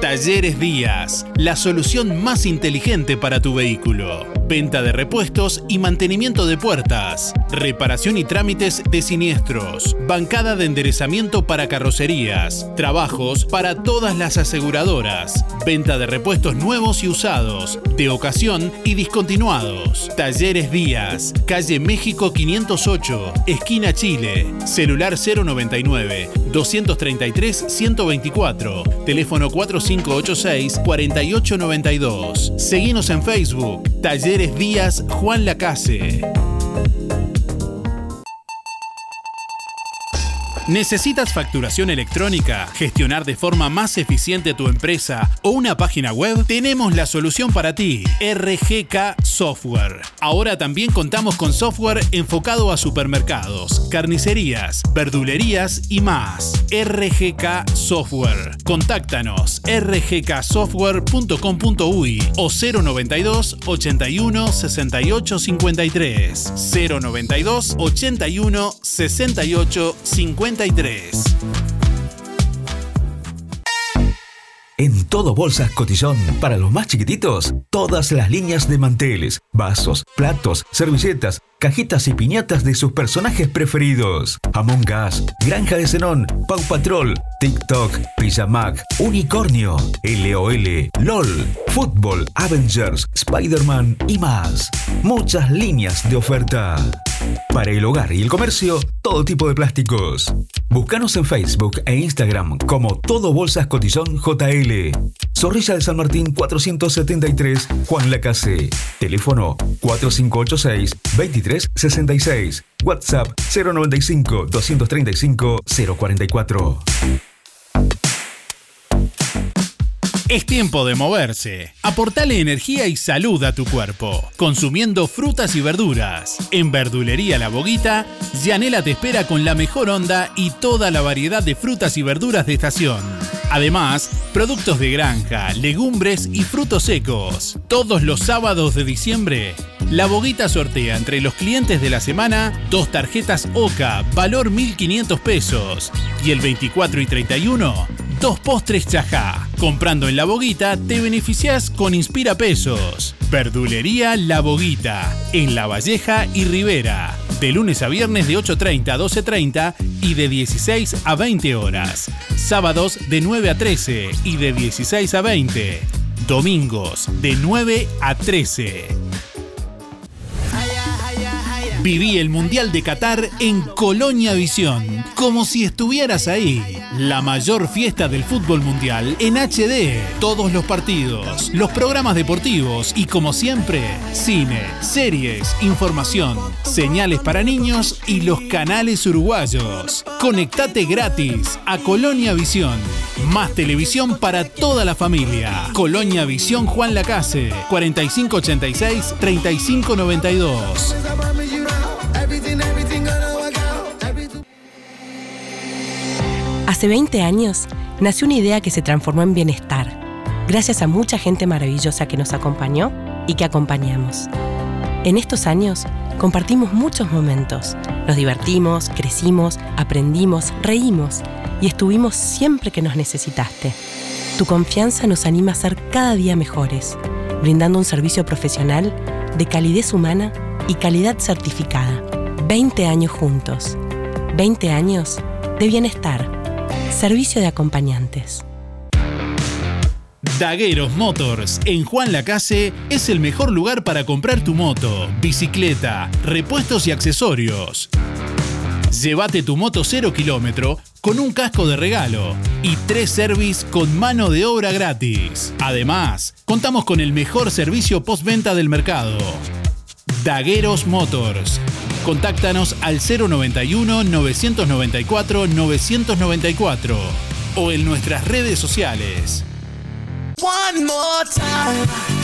[SPEAKER 3] Talleres Díaz, la solución más inteligente para tu vehículo. Venta de repuestos y mantenimiento de puertas. Reparación y trámites de siniestros. Bancada de enderezamiento para carrocerías. Trabajos para todas las aseguradoras. Venta de repuestos nuevos y usados. De ocasión y discontinuados. Talleres Díaz, calle México 508, esquina Chile. Celular 099 233 124. Teléfono 4586 4892. Seguinos en Facebook. Talleres Díaz Juan Lacase. ¿Necesitas facturación electrónica, gestionar de forma más eficiente tu empresa o una página web? Tenemos la solución para ti, RGK Software. Ahora también contamos con software enfocado a supermercados, carnicerías, verdulerías y más. RGK Software. Contáctanos rgksoftware.com.uy o 092 81 68 53 092 81 68 53
[SPEAKER 29] En todo Bolsas Cotillón, para los más chiquititos, todas las líneas de manteles, vasos, platos, servilletas, cajitas y piñatas de sus personajes preferidos. Among Us, Granja de Zenón, Pau Patrol, TikTok, Pijamac, Unicornio, LOL, LOL, Fútbol, Avengers, Spider-Man y más. Muchas líneas de oferta. Para el hogar y el comercio, todo tipo de plásticos. Búscanos en Facebook e Instagram como Todo Bolsas Cotillón JL. Zorrilla de San Martín 473, Juan Lacase. Teléfono 4586 2366. WhatsApp 095
[SPEAKER 3] Es tiempo de moverse. Aportale energía y salud a tu cuerpo, consumiendo frutas y verduras. En Verdulería La Boguita, Yanela te espera con la mejor onda y toda la variedad de frutas y verduras de estación. Además, productos de granja, legumbres y frutos secos. Todos los sábados de diciembre, La Boguita sortea entre los clientes de la semana dos tarjetas OCA, valor 1.500 pesos. Y el 24 y 31, dos postres chajá. Comprando en La Boguita te beneficias con Inspira Pesos. Verdulería La Boguita, en La Valleja y Rivera. De lunes a viernes de 8.30 a 12.30 y de 16 a 20 horas. Sábados de 9 a 13 y de 16 a 20. Domingos de 9 a 13. Viví el Mundial de Qatar en Colonia Visión, como si estuvieras ahí. La mayor fiesta del fútbol mundial en HD. Todos los partidos, los programas deportivos y como siempre, cine, series, información, señales para niños y los canales uruguayos. Conectate gratis a Colonia Visión. Más televisión para toda la familia. Colonia Visión Juan Lacase, 4586-3592.
[SPEAKER 30] Hace 20 años nació una idea que se transformó en bienestar, gracias a mucha gente maravillosa que nos acompañó y que acompañamos. En estos años compartimos muchos momentos, nos divertimos, crecimos, aprendimos, reímos y estuvimos siempre que nos necesitaste. Tu confianza nos anima a ser cada día mejores, brindando un servicio profesional de calidez humana y calidad certificada. 20 años juntos. 20 años de bienestar. Servicio de acompañantes.
[SPEAKER 3] Dagueros Motors en Juan Lacase es el mejor lugar para comprar tu moto, bicicleta, repuestos y accesorios.
[SPEAKER 14] Llévate tu moto 0 kilómetro con un casco de regalo y tres service con mano de obra gratis. Además, contamos con el mejor servicio postventa del mercado. Dagueros Motors. Contáctanos al 091 994 994 o en nuestras redes sociales.
[SPEAKER 31] One more time.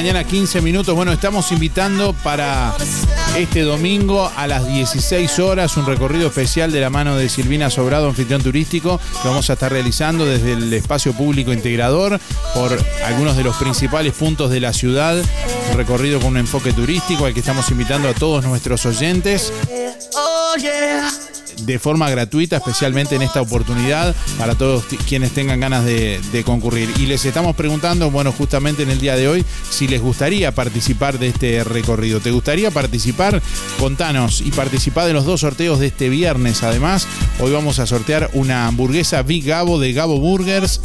[SPEAKER 3] Mañana, 15 minutos. Bueno, estamos invitando para este domingo a las 16 horas un recorrido especial de la mano de Silvina Sobrado, anfitrión turístico, que vamos a estar realizando desde el espacio público integrador por algunos de los principales puntos de la ciudad. Un recorrido con un enfoque turístico al que estamos invitando a todos nuestros oyentes
[SPEAKER 31] Oh.
[SPEAKER 3] De forma gratuita, especialmente en esta oportunidad, para todos quienes tengan ganas de, de concurrir. Y les estamos preguntando, bueno, justamente en el día de hoy, si les gustaría participar de este recorrido. ¿Te gustaría participar? Contanos y participá de los dos sorteos de este viernes. Además, hoy vamos a sortear una hamburguesa Big Gabo de Gabo Burgers.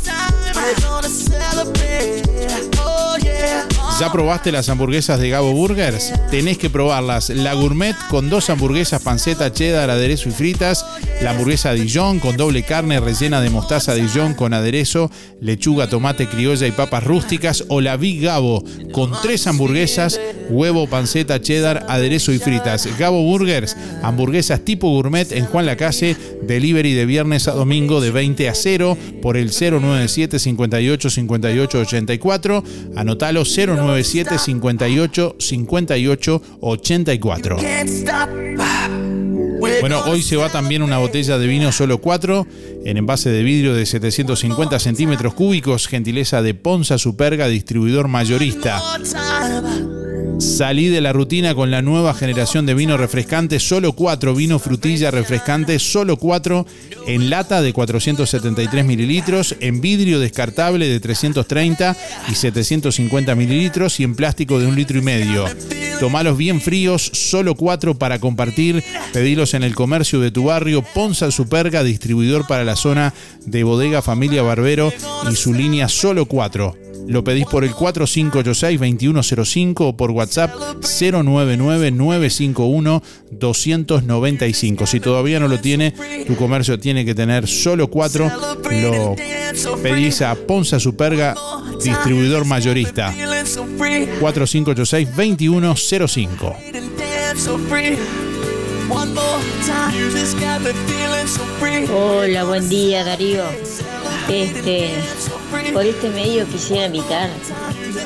[SPEAKER 3] ¿Ya probaste las hamburguesas de Gabo Burgers? Tenés que probarlas. La gourmet con dos hamburguesas, panceta, cheddar, aderezo y fritas. La hamburguesa Dijon con doble carne rellena de mostaza Dijon con aderezo, lechuga, tomate criolla y papas rústicas. O la Big Gabo con tres hamburguesas, huevo, panceta, cheddar, aderezo y fritas. Gabo Burgers, hamburguesas tipo gourmet en Juan Lacase. Delivery de viernes a domingo de 20 a 0 por el 097 58 58 84. Anotalo 097 58 58 84.
[SPEAKER 31] Can't stop.
[SPEAKER 3] Bueno, hoy se va también una botella de vino solo 4 en envase de vidrio de 750 centímetros cúbicos, gentileza de Ponza Superga, distribuidor mayorista. Salí de la rutina con la nueva generación de vino refrescante, solo 4 vino frutilla refrescante, solo 4 en lata de 473 mililitros, en vidrio descartable de 330 y 750 mililitros y en plástico de un litro y medio. Tomalos bien fríos, solo 4 para compartir, pedilos en el comercio de tu barrio, Ponza Superga, distribuidor para la zona de Bodega Familia Barbero y su línea solo 4. Lo pedís por el 4586-2105 o por WhatsApp 099-951-295. Si todavía no lo tiene, tu comercio tiene que tener solo 4. Lo pedís a Ponza Superga, distribuidor mayorista.
[SPEAKER 31] Feeling so free.
[SPEAKER 3] 4586-2105.
[SPEAKER 31] Dance so free. One more time. You just got me feeling so free.
[SPEAKER 30] Hola, buen día Darío. Este, por este medio quisiera invitar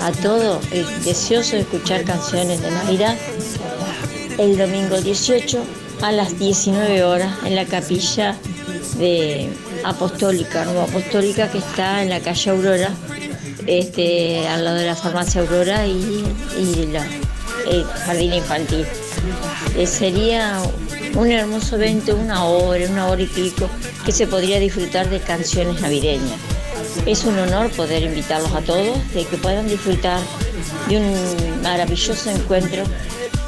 [SPEAKER 30] a todo el deseoso de escuchar canciones de Navidad el domingo 18 a las 19 horas en la capilla de Apostólica, Nueva Apostólica que está en la calle Aurora, este, al lado de la farmacia Aurora y, y la, el jardín infantil. Eh, sería un hermoso evento, una hora, una hora y pico, que se podría disfrutar de canciones navideñas. Es un honor poder invitarlos a todos, de que puedan disfrutar de un maravilloso encuentro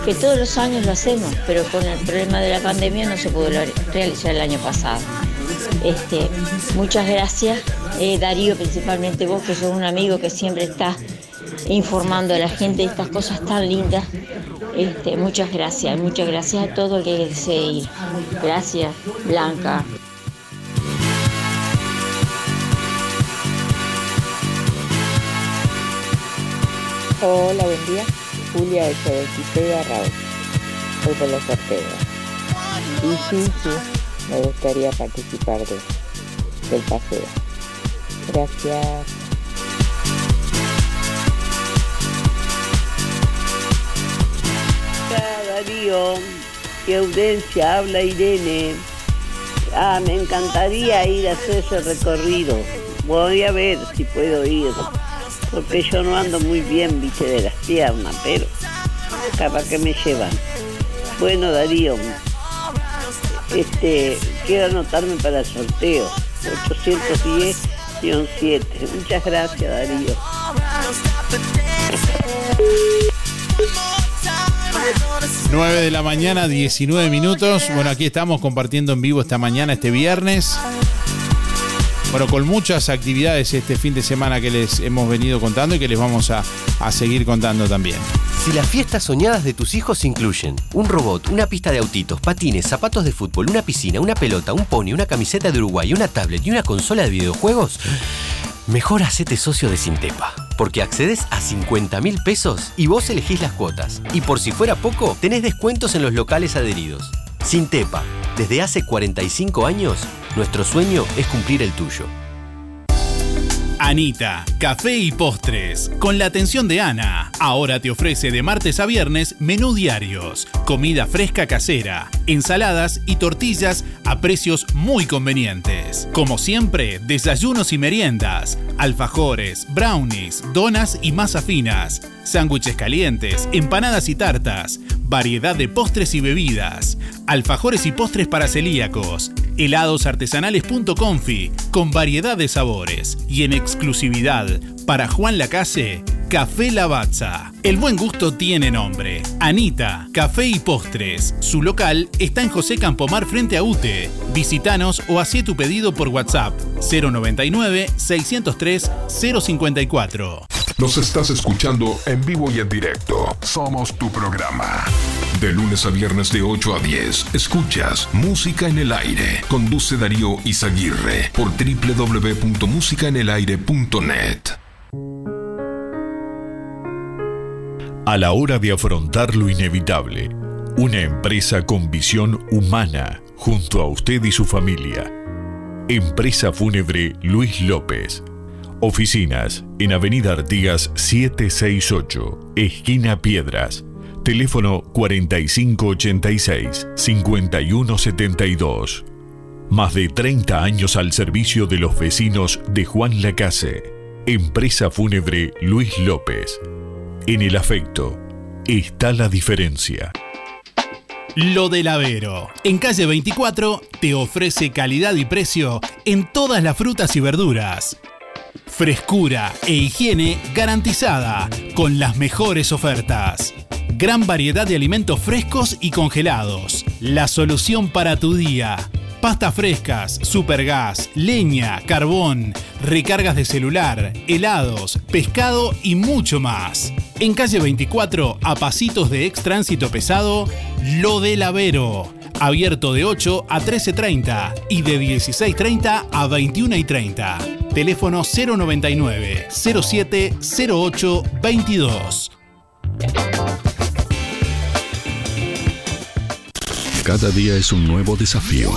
[SPEAKER 30] que todos los años lo hacemos, pero con el problema de la pandemia no se pudo realizar el año pasado. Este, muchas gracias, eh, Darío, principalmente vos, que sos un amigo que siempre está informando a la gente de estas cosas tan lindas. Este, muchas gracias, muchas gracias a todo el que desee ir. Gracias, Blanca.
[SPEAKER 32] Hola, buen día. Julia de 26 Barraos. Voy por los sorteos. Y sí, sí, me gustaría participar de, del paseo. Gracias.
[SPEAKER 33] Darío, qué audiencia, habla Irene. Ah, me encantaría ir a hacer ese recorrido. Voy a ver si puedo ir. porque yo no ando muy bien, viste, de las piernas, pero capaz que me llevan. Bueno, Darío, este, quiero anotarme para el sorteo, 810-7. Muchas gracias, Darío.
[SPEAKER 3] 9 de la mañana, 19 minutos. Bueno, aquí estamos compartiendo en vivo esta mañana, este viernes. Bueno, con muchas actividades este fin de semana que les hemos venido contando y que les vamos a, a seguir contando también.
[SPEAKER 34] Si las fiestas soñadas de tus hijos incluyen un robot, una pista de autitos, patines, zapatos de fútbol, una piscina, una pelota, un pony, una camiseta de Uruguay, una tablet y una consola de videojuegos, mejor hacete socio de Sintepa. Porque accedes a 50 mil pesos y vos elegís las cuotas. Y por si fuera poco, tenés descuentos en los locales adheridos. Sintepa, desde hace 45 años, nuestro sueño es cumplir el tuyo.
[SPEAKER 14] Anita, café y postres. Con la atención de Ana. Ahora te ofrece de martes a viernes menú diarios, comida fresca casera, ensaladas y tortillas a precios muy convenientes. Como siempre, desayunos y meriendas, alfajores, brownies, donas y masas finas, sándwiches calientes, empanadas y tartas, variedad de postres y bebidas, alfajores y postres para celíacos, heladosartesanales.confi con variedad de sabores y en exclusividad para Juan Lacase, Café Lavazza. El buen gusto tiene nombre. Anita, Café y Postres. Su local está en José Campomar frente a UTE. Visítanos o hacé tu pedido por WhatsApp 099 603 054.
[SPEAKER 35] Nos estás escuchando en vivo y en directo. Somos tu programa. De lunes a viernes de 8 a 10, escuchas Música en el Aire. Conduce Darío Izaguirre por www.musicaenelaire.net.
[SPEAKER 36] A la hora de afrontar lo inevitable, una empresa con visión humana junto a usted y su familia. Empresa Fúnebre Luis López. Oficinas en Avenida Artigas 768, esquina Piedras. Teléfono 4586-5172. Más de 30 años al servicio de los vecinos de Juan Lacase. Empresa Fúnebre Luis López. En el afecto está la diferencia.
[SPEAKER 14] Lo del Avero. En calle 24 te ofrece calidad y precio en todas las frutas y verduras. Frescura e higiene garantizada con las mejores ofertas. Gran variedad de alimentos frescos y congelados. La solución para tu día. Pastas frescas, supergas, leña, carbón, recargas de celular, helados, pescado y mucho más. En calle 24, a pasitos de ex tránsito pesado, Lo del Avero. Abierto de 8 a 13.30 y de 16.30 a 21.30. Teléfono 099 07 08 22.
[SPEAKER 36] Cada día es un nuevo desafío.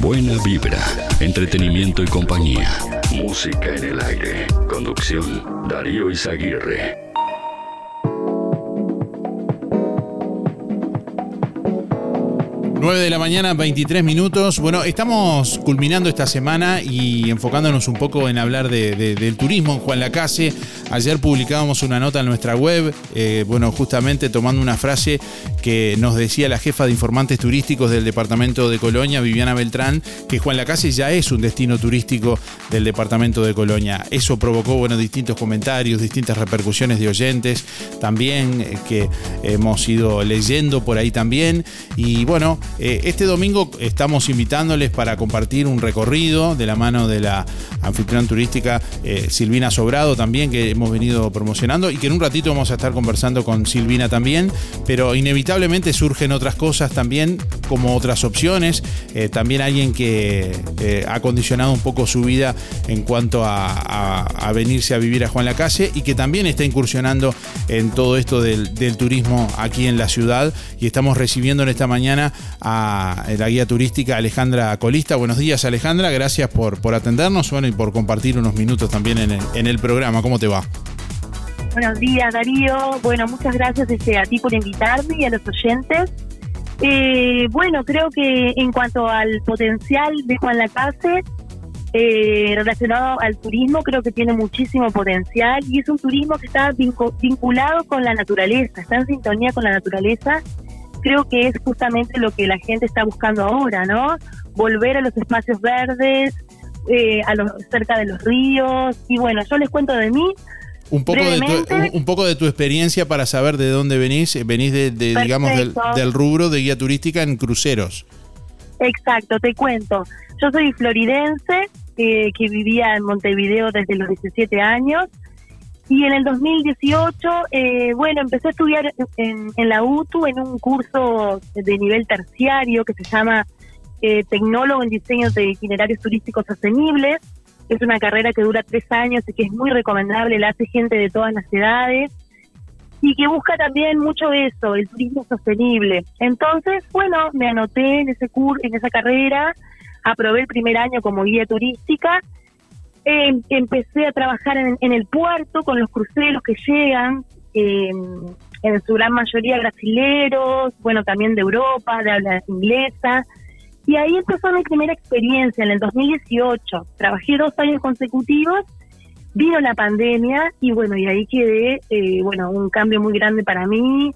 [SPEAKER 36] Buena vibra, entretenimiento y compañía. Música en el aire. Conducción, Darío Izaguirre.
[SPEAKER 3] 9 de la mañana, 23 minutos. Bueno, estamos culminando esta semana y enfocándonos un poco en hablar de- de- del turismo en Juan Lacase. Ayer publicábamos una nota en nuestra web, eh, bueno, justamente tomando una frase que nos decía la jefa de informantes turísticos del departamento de Colonia, Viviana Beltrán, que Juan Lacase ya es un destino turístico del departamento de Colonia. Eso provocó, bueno, distintos comentarios, distintas repercusiones de oyentes, también eh, que hemos ido leyendo por ahí también. Y bueno, eh, este domingo estamos invitándoles para compartir un recorrido de la mano de la anfitrión turística eh, Silvina Sobrado también, que hemos venido promocionando y que en un ratito vamos a estar conversando con Silvina también, pero inevitablemente surgen otras cosas también, como otras opciones. Eh, también alguien que ha condicionado un poco su vida en cuanto a, venirse a vivir a Juan Lacase y que también está incursionando en todo esto del turismo aquí en la ciudad. Y estamos recibiendo en esta mañana a la guía turística Alejandra Colista. Buenos días, Alejandra. Gracias por, por atendernos bueno, y por compartir unos minutos también en el, en el programa. ¿Cómo te va?
[SPEAKER 37] Buenos días, Darío. Bueno, muchas gracias este, a ti por invitarme y a los oyentes. Eh, bueno, creo que en cuanto al potencial de Juan Lacase, eh, relacionado al turismo, creo que tiene muchísimo potencial y es un turismo que está vincu- vinculado con la naturaleza, está en sintonía con la naturaleza. Creo que es justamente lo que la gente está buscando ahora, ¿no? Volver a los espacios verdes, eh, a los, cerca de los ríos. Y bueno, yo les cuento de mí.
[SPEAKER 3] Un poco, de tu, un, un poco de tu experiencia para saber de dónde venís. Eh, Venís de, de, digamos, del rubro de guía turística en cruceros.
[SPEAKER 37] Exacto, te cuento. Yo soy floridense, eh, que vivía en Montevideo desde los 17 años. Y en el 2018, eh, bueno, empecé a estudiar en, en la UTU en un curso de nivel terciario que se llama eh, Tecnólogo en Diseño de Itinerarios Turísticos Sostenibles. Es una carrera que dura tres años y que es muy recomendable, la hace gente de todas las edades y que busca también mucho eso, el turismo sostenible. Entonces, bueno, me anoté en ese cur en esa carrera, aprobé el primer año como guía turística, eh, empecé a trabajar en, el puerto con los cruceros que llegan, eh, en su gran mayoría brasileros, bueno, también de Europa, de habla inglesa. Y ahí empezó mi primera experiencia en el 2018. Trabajé dos años consecutivos vino la pandemia y bueno, y ahí quedé, eh, bueno, un cambio muy grande para mí.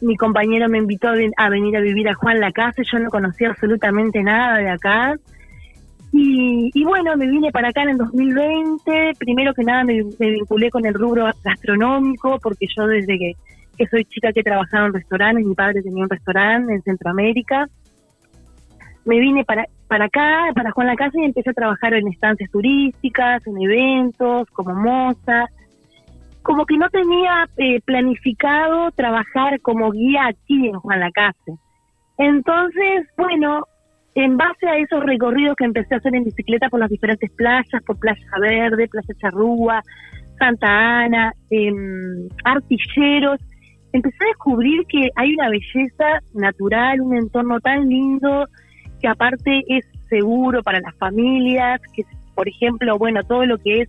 [SPEAKER 37] Mi compañero me invitó a venir a vivir a Juan la Casa, yo no conocía absolutamente nada de acá. Y, bueno, me vine para acá en el 2020. Primero que nada me, vinculé con el rubro gastronómico, porque yo desde que, que soy chica que he trabajado en restaurantes, mi padre tenía un restaurante en Centroamérica. Me vine para, para acá, para Juan la Casa, y empecé a trabajar en estancias turísticas, en eventos, como moza. Como que no tenía eh, planificado trabajar como guía aquí en Juan la Casa. Entonces, bueno, en base a esos recorridos que empecé a hacer en bicicleta por las diferentes playas, por Playa Verde, Playa Charrúa, Santa Ana, em, Artilleros, empecé a descubrir que hay una belleza natural, un entorno tan lindo, que aparte es seguro para las familias, que por ejemplo, bueno, todo lo que es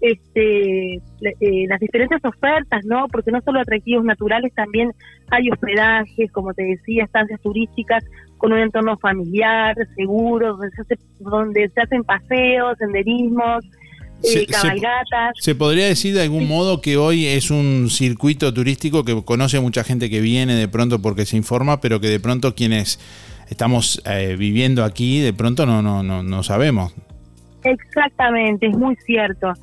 [SPEAKER 37] este eh, las diferentes ofertas, ¿no? Porque no solo atractivos naturales, también hay hospedajes, como te decía, estancias turísticas con un entorno familiar, seguro, donde se, hace- donde se hacen paseos, senderismos, eh,
[SPEAKER 3] Se-
[SPEAKER 37] cabalgatas.
[SPEAKER 3] ¿Se podría decir de algún modo que hoy es un circuito turístico que conoce mucha gente que viene de pronto porque se informa, pero que de pronto quienes estamos eh, viviendo aquí, de pronto no, no, no, no sabemos?
[SPEAKER 37] Exactamente, es muy cierto.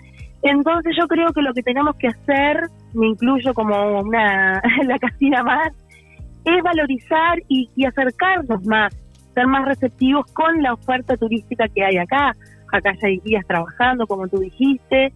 [SPEAKER 37] Entonces yo creo que lo que tenemos que hacer, me incluyo como una la casina más, es valorizar y, y acercarnos más, ser más receptivos con la oferta turística que hay acá. Acá ya hay guías trabajando, como tú dijiste.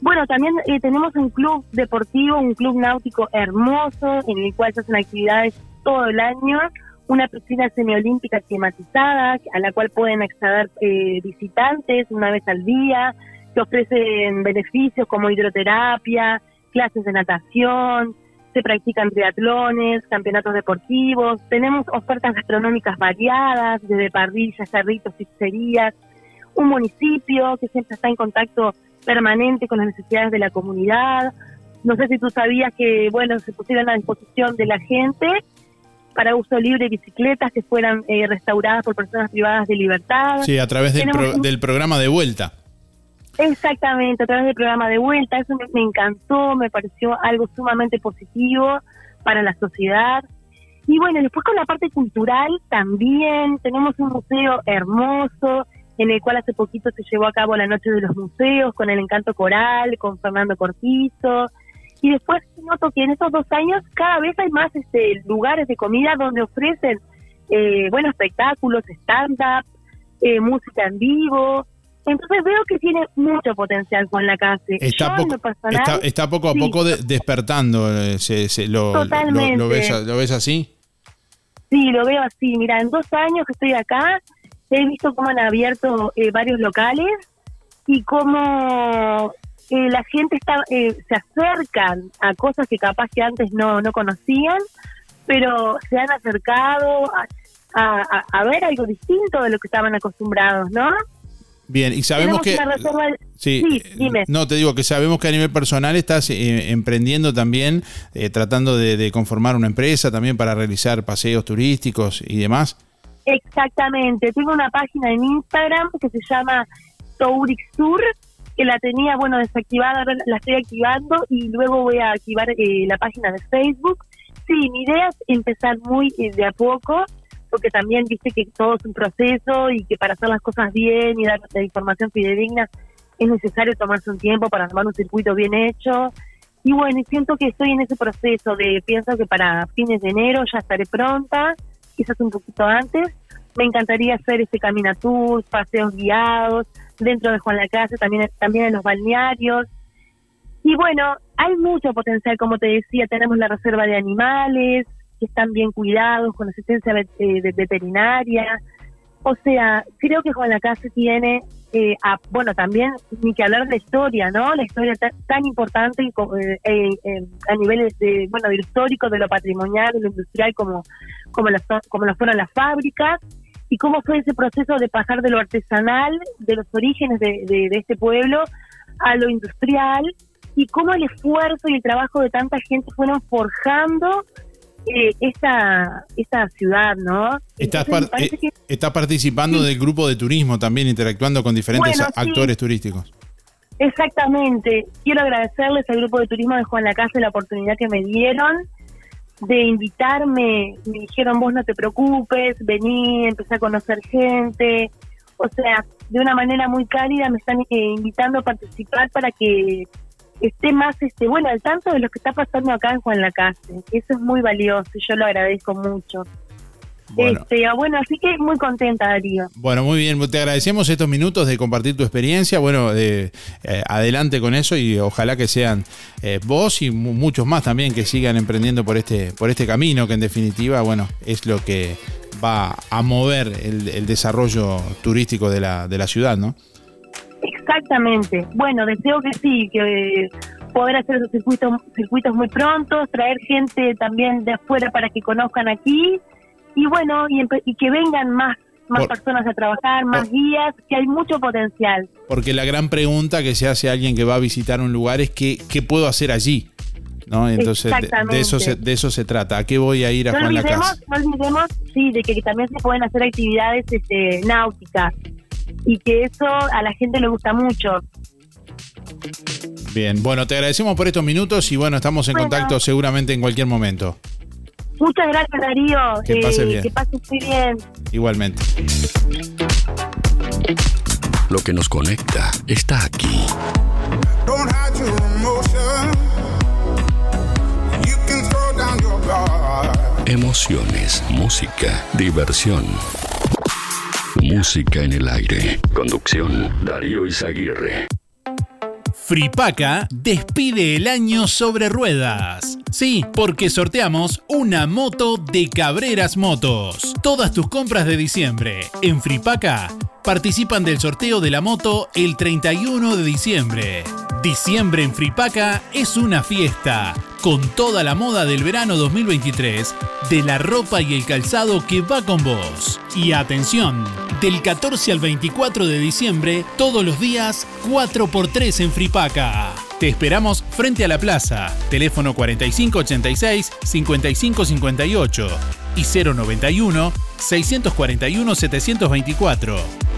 [SPEAKER 37] Bueno, también eh, tenemos un club deportivo, un club náutico hermoso, en el cual se hacen actividades todo el año, una piscina semiolímpica climatizada, a la cual pueden acceder eh, visitantes una vez al día, que ofrecen beneficios como hidroterapia, clases de natación, se practican triatlones, campeonatos deportivos, tenemos ofertas gastronómicas variadas, desde parrillas, cerritos, pizzerías, un municipio que siempre está en contacto permanente con las necesidades de la comunidad. No sé si tú sabías que, bueno, se pusieron a disposición de la gente para uso libre bicicletas que fueran eh, restauradas por personas privadas de libertad.
[SPEAKER 3] Sí, a través del, pro- del programa de vuelta.
[SPEAKER 37] Exactamente, a través del programa de vuelta, eso me, encantó, me pareció algo sumamente positivo para la sociedad. Y bueno, después con la parte cultural también tenemos un museo hermoso en el cual hace poquito se llevó a cabo la Noche de los Museos con el Encanto Coral, con Fernando Cortizo. Y después noto que en estos dos años cada vez hay más este, lugares de comida donde ofrecen eh, buenos espectáculos, stand-up, eh, música en vivo. Entonces veo que tiene mucho potencial con la casa.
[SPEAKER 3] Está, poco,
[SPEAKER 37] personal,
[SPEAKER 3] está, está poco a
[SPEAKER 37] sí,
[SPEAKER 3] poco de- despertando. eh, se- se- lo,
[SPEAKER 37] Totalmente.
[SPEAKER 3] lo ves, ¿Lo ves así?
[SPEAKER 37] Sí, lo veo así. Mira, en dos años que estoy acá, he visto cómo han abierto eh, varios locales y cómo eh, la gente está eh, se acercan a cosas que capaz que antes no, no conocían, pero se han acercado a- a ver algo distinto de lo que estaban acostumbrados, ¿no?
[SPEAKER 38] Bien, y sabemos que...
[SPEAKER 37] reserva-
[SPEAKER 38] Sí,
[SPEAKER 37] Sí, dime.
[SPEAKER 38] No, te digo que sabemos que a nivel personal estás eh, emprendiendo también, eh, tratando de, de conformar una empresa también para realizar paseos turísticos y demás.
[SPEAKER 37] Exactamente. Tengo una página en Instagram que se llama Tourix Tour, que la tenía, bueno, desactivada, ahora la estoy activando y luego voy a activar eh, la página de Facebook. Sí, mi idea es empezar muy eh, de a poco, porque también viste que todo es un proceso y que para hacer las cosas bien y dar la información fidedigna es necesario tomarse un tiempo para armar un circuito bien hecho. Y bueno, siento que estoy en ese proceso de, pienso que para fines de enero ya estaré pronta, quizás un poquito antes. Me encantaría hacer este Camina Tours, paseos guiados, dentro de Juan Lacase, también, también en los balnearios. Y bueno, hay mucho potencial, como te decía, tenemos la reserva de animales, que están bien cuidados, con asistencia eh, veterinaria. O sea, creo que Juan Lacase tiene, eh, bueno, también ni que hablar de historia, ¿no? La historia ta- tan importante y eh, eh, eh, a niveles de, bueno, de lo histórico, de lo patrimonial, de lo industrial, como, como, son- como lo fueron las fábricas y cómo fue ese proceso de pasar de lo artesanal, de los orígenes de, de- de este pueblo, a lo industrial, y cómo el esfuerzo y el trabajo de tanta gente fueron forjando eh, esta, esta ciudad, ¿no?
[SPEAKER 38] Estás,
[SPEAKER 37] Entonces,
[SPEAKER 38] par- eh,
[SPEAKER 37] que-
[SPEAKER 38] estás participando del grupo de turismo también, interactuando con diferentes
[SPEAKER 37] Bueno, sí.
[SPEAKER 38] actores turísticos.
[SPEAKER 37] Exactamente. Quiero agradecerles al grupo de turismo de Juan Lacase la oportunidad que me dieron de invitarme. Me dijeron, vos no te preocupes, vení, empecé a conocer gente. O sea, de una manera muy cálida me están eh, invitando a participar para que esté más, este bueno, al tanto de lo que está pasando acá en Juan Lacase. Eso es muy valioso y yo lo agradezco mucho.
[SPEAKER 38] Bueno.
[SPEAKER 37] Este, bueno, así que muy contenta, Darío.
[SPEAKER 38] Bueno, muy bien, te agradecemos estos minutos de compartir tu experiencia. Bueno, de, eh, adelante con eso y ojalá que sean eh, vos y mu- muchos más también que sigan emprendiendo por este, por este camino, que en definitiva, bueno, es lo que va a mover el, el desarrollo turístico de la, de la ciudad, ¿no?
[SPEAKER 37] Exactamente. Bueno, deseo que sí, que eh, poder hacer esos circuitos, circuitos muy pronto, traer gente también de afuera para que conozcan aquí y bueno, y, y que vengan más más
[SPEAKER 38] Por-
[SPEAKER 37] personas a trabajar, más guías, que hay mucho potencial.
[SPEAKER 38] Porque la gran pregunta que se hace a alguien que va a visitar un lugar es qué, qué puedo hacer allí. ¿no? Entonces, de, de eso se, de eso se trata. ¿A qué voy a ir a
[SPEAKER 37] No
[SPEAKER 38] Juan
[SPEAKER 37] olvidemos,
[SPEAKER 38] Lacase?
[SPEAKER 37] no olvidemos, sí, de que también se pueden hacer actividades este, náuticas y que eso a la gente le gusta mucho.
[SPEAKER 38] Bien, bueno, te agradecemos por estos minutos y bueno, estamos en
[SPEAKER 37] Bueno.
[SPEAKER 38] contacto seguramente en cualquier momento.
[SPEAKER 37] Muchas gracias, Darío. Eh,
[SPEAKER 38] Que pases bien.
[SPEAKER 37] Que pases muy bien.
[SPEAKER 38] Igualmente.
[SPEAKER 36] Lo que nos conecta está aquí. Emociones, música, diversión. Música en el aire. Conducción, Darío Izaguirre.
[SPEAKER 3] Fripaca despide el año sobre ruedas. Sí, porque sorteamos una moto de Cabreras Motos. Todas tus compras de diciembre en Fripaca participan del sorteo de la moto el 31 de diciembre. Diciembre en Fripaca es una fiesta, con toda la moda del verano 2023, de la ropa y el calzado que va con vos. Y atención, del 14 al 24 de diciembre, todos los días 4x3 en Fripaca. Te esperamos frente a la plaza, teléfono 4586-5558 y 091-641-724.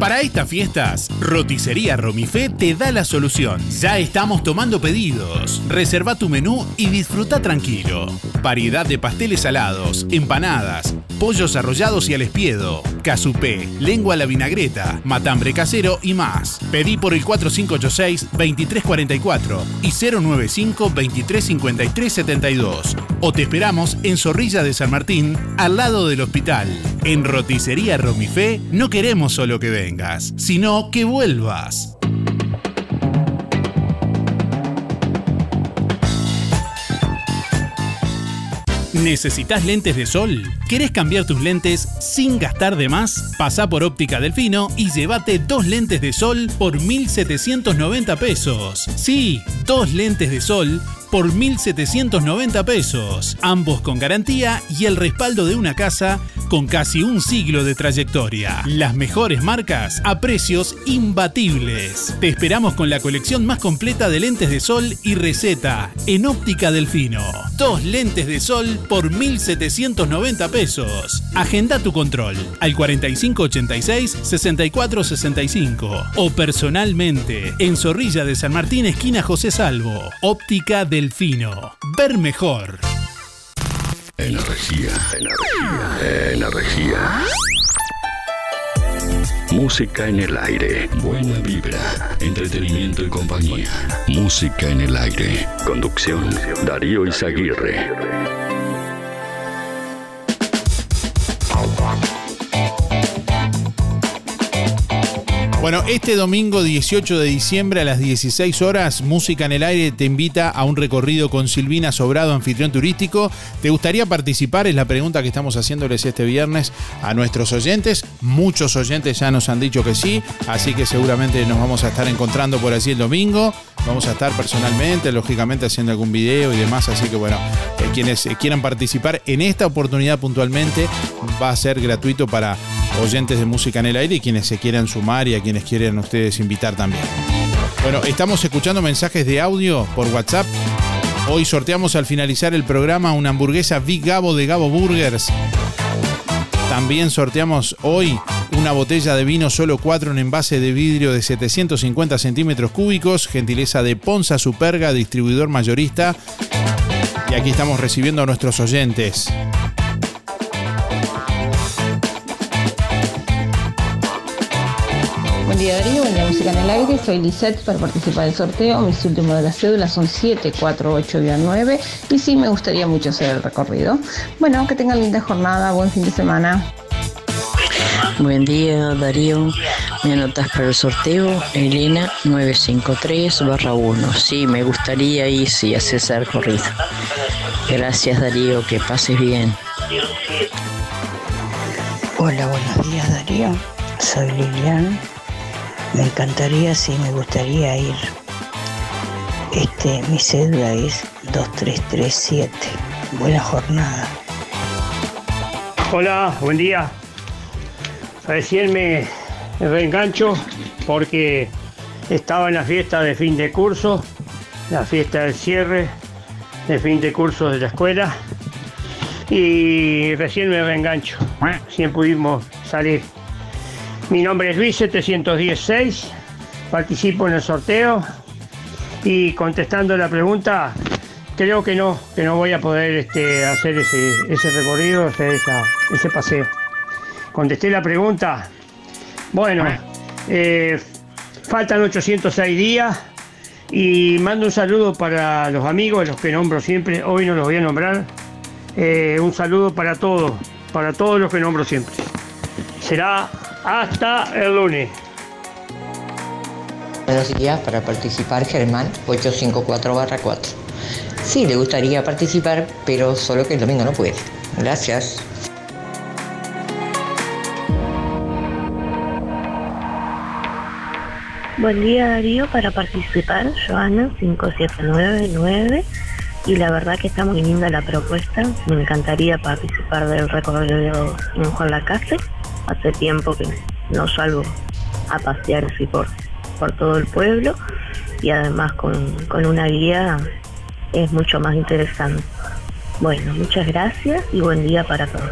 [SPEAKER 3] Para estas fiestas, Roticería Romifé te da la solución. Ya estamos tomando pedidos. Reserva tu menú y disfruta tranquilo. Variedad de pasteles salados, empanadas, pollos arrollados y al espiedo, casupé, lengua a la vinagreta, matambre casero y más. Pedí por el 4586-2344 y 095-235372. O te esperamos en Zorrilla de San Martín, al lado del hospital. En Roticería Romifé no queremos solo que sino que vuelvas. ¿Necesitas lentes de sol? ¿Querés cambiar tus lentes sin gastar de más? Pasá por Óptica Delfino y llévate dos lentes de sol por 1.790 pesos. Sí, dos lentes de sol
[SPEAKER 39] por 1.790 pesos, ambos con garantía y el respaldo de una casa con casi un siglo de trayectoria. Las mejores marcas a precios imbatibles. Te esperamos con la colección más completa de lentes de sol y receta en Óptica Delfino. Dos lentes de sol por 1.790 pesos. Agenda tu control al 4586-6465 o personalmente en Zorrilla de San Martín, esquina José Salvo. Óptica Delfino. Ver mejor.
[SPEAKER 36] Energía, energía, energía. Música en el aire. Buena vibra. Entretenimiento y compañía. Música en el aire. Conducción. Darío Izaguirre.
[SPEAKER 3] Bueno, este domingo 18 de diciembre a las 16 horas, Música en el Aire te invita a un recorrido con Silvina Sobrado, anfitrión turístico. ¿Te gustaría participar? Es la pregunta que estamos haciéndoles este viernes a nuestros oyentes. Muchos oyentes ya nos han dicho que sí, así que seguramente nos vamos a estar encontrando por allí el domingo. Vamos a estar personalmente, lógicamente haciendo algún video y demás, así que bueno, eh, quienes eh, quieran participar en esta oportunidad puntualmente va a ser gratuito para oyentes de música en el aire y quienes se quieran sumar y a quienes quieran ustedes invitar también. Bueno, estamos escuchando mensajes de audio por WhatsApp. Hoy sorteamos al finalizar el programa una hamburguesa Big Gabo de Gabo Burgers. También sorteamos hoy una botella de vino solo 4 en envase de vidrio de 750 centímetros cúbicos, gentileza de Ponza Superga, distribuidor mayorista. Y aquí estamos recibiendo a nuestros oyentes.
[SPEAKER 24] Buen día Darío, buen día Música en el Aire, soy Lisette para participar del sorteo, mis últimos de la cédula son 748-9 y sí me gustaría mucho hacer el recorrido. Bueno, que tengan linda jornada, buen fin de semana.
[SPEAKER 40] Buen día, Darío. Me anotas para el sorteo, Elena 953-1. Sí, me gustaría ir si haces el recorrido. Gracias, Darío, que pases bien.
[SPEAKER 41] Hola, buenos días Darío. Soy Lilian. Me encantaría, sí, me gustaría ir. Este, mi cédula es 2337. Buena jornada.
[SPEAKER 42] Hola, buen día. Recién me reengancho porque estaba en la fiesta de fin de curso, la fiesta del cierre de fin de curso de la escuela y recién me reengancho. Recién pudimos salir. Mi nombre es Luis 716, participo en el sorteo y contestando la pregunta, creo que no, que no voy a poder este, hacer ese, ese recorrido, hacer ese paseo. Contesté la pregunta. Bueno, eh, faltan 806 días y mando un saludo para los amigos, los que nombro siempre, hoy no los voy a nombrar. Eh, un saludo para todos, para todos los que nombro siempre. Será hasta el lunes.
[SPEAKER 43] Buenos días, para participar Germán 854-4. Sí, le gustaría participar, pero solo que el domingo no puede. Gracias.
[SPEAKER 44] Buen día Darío, para participar, Joana 5799 y la verdad que está muy linda la propuesta, me encantaría participar del recorrido en Juan Lacase, hace tiempo que no salgo a pasear así por, por todo el pueblo y además con, con una guía es mucho más interesante. Bueno, muchas gracias y buen día para todos.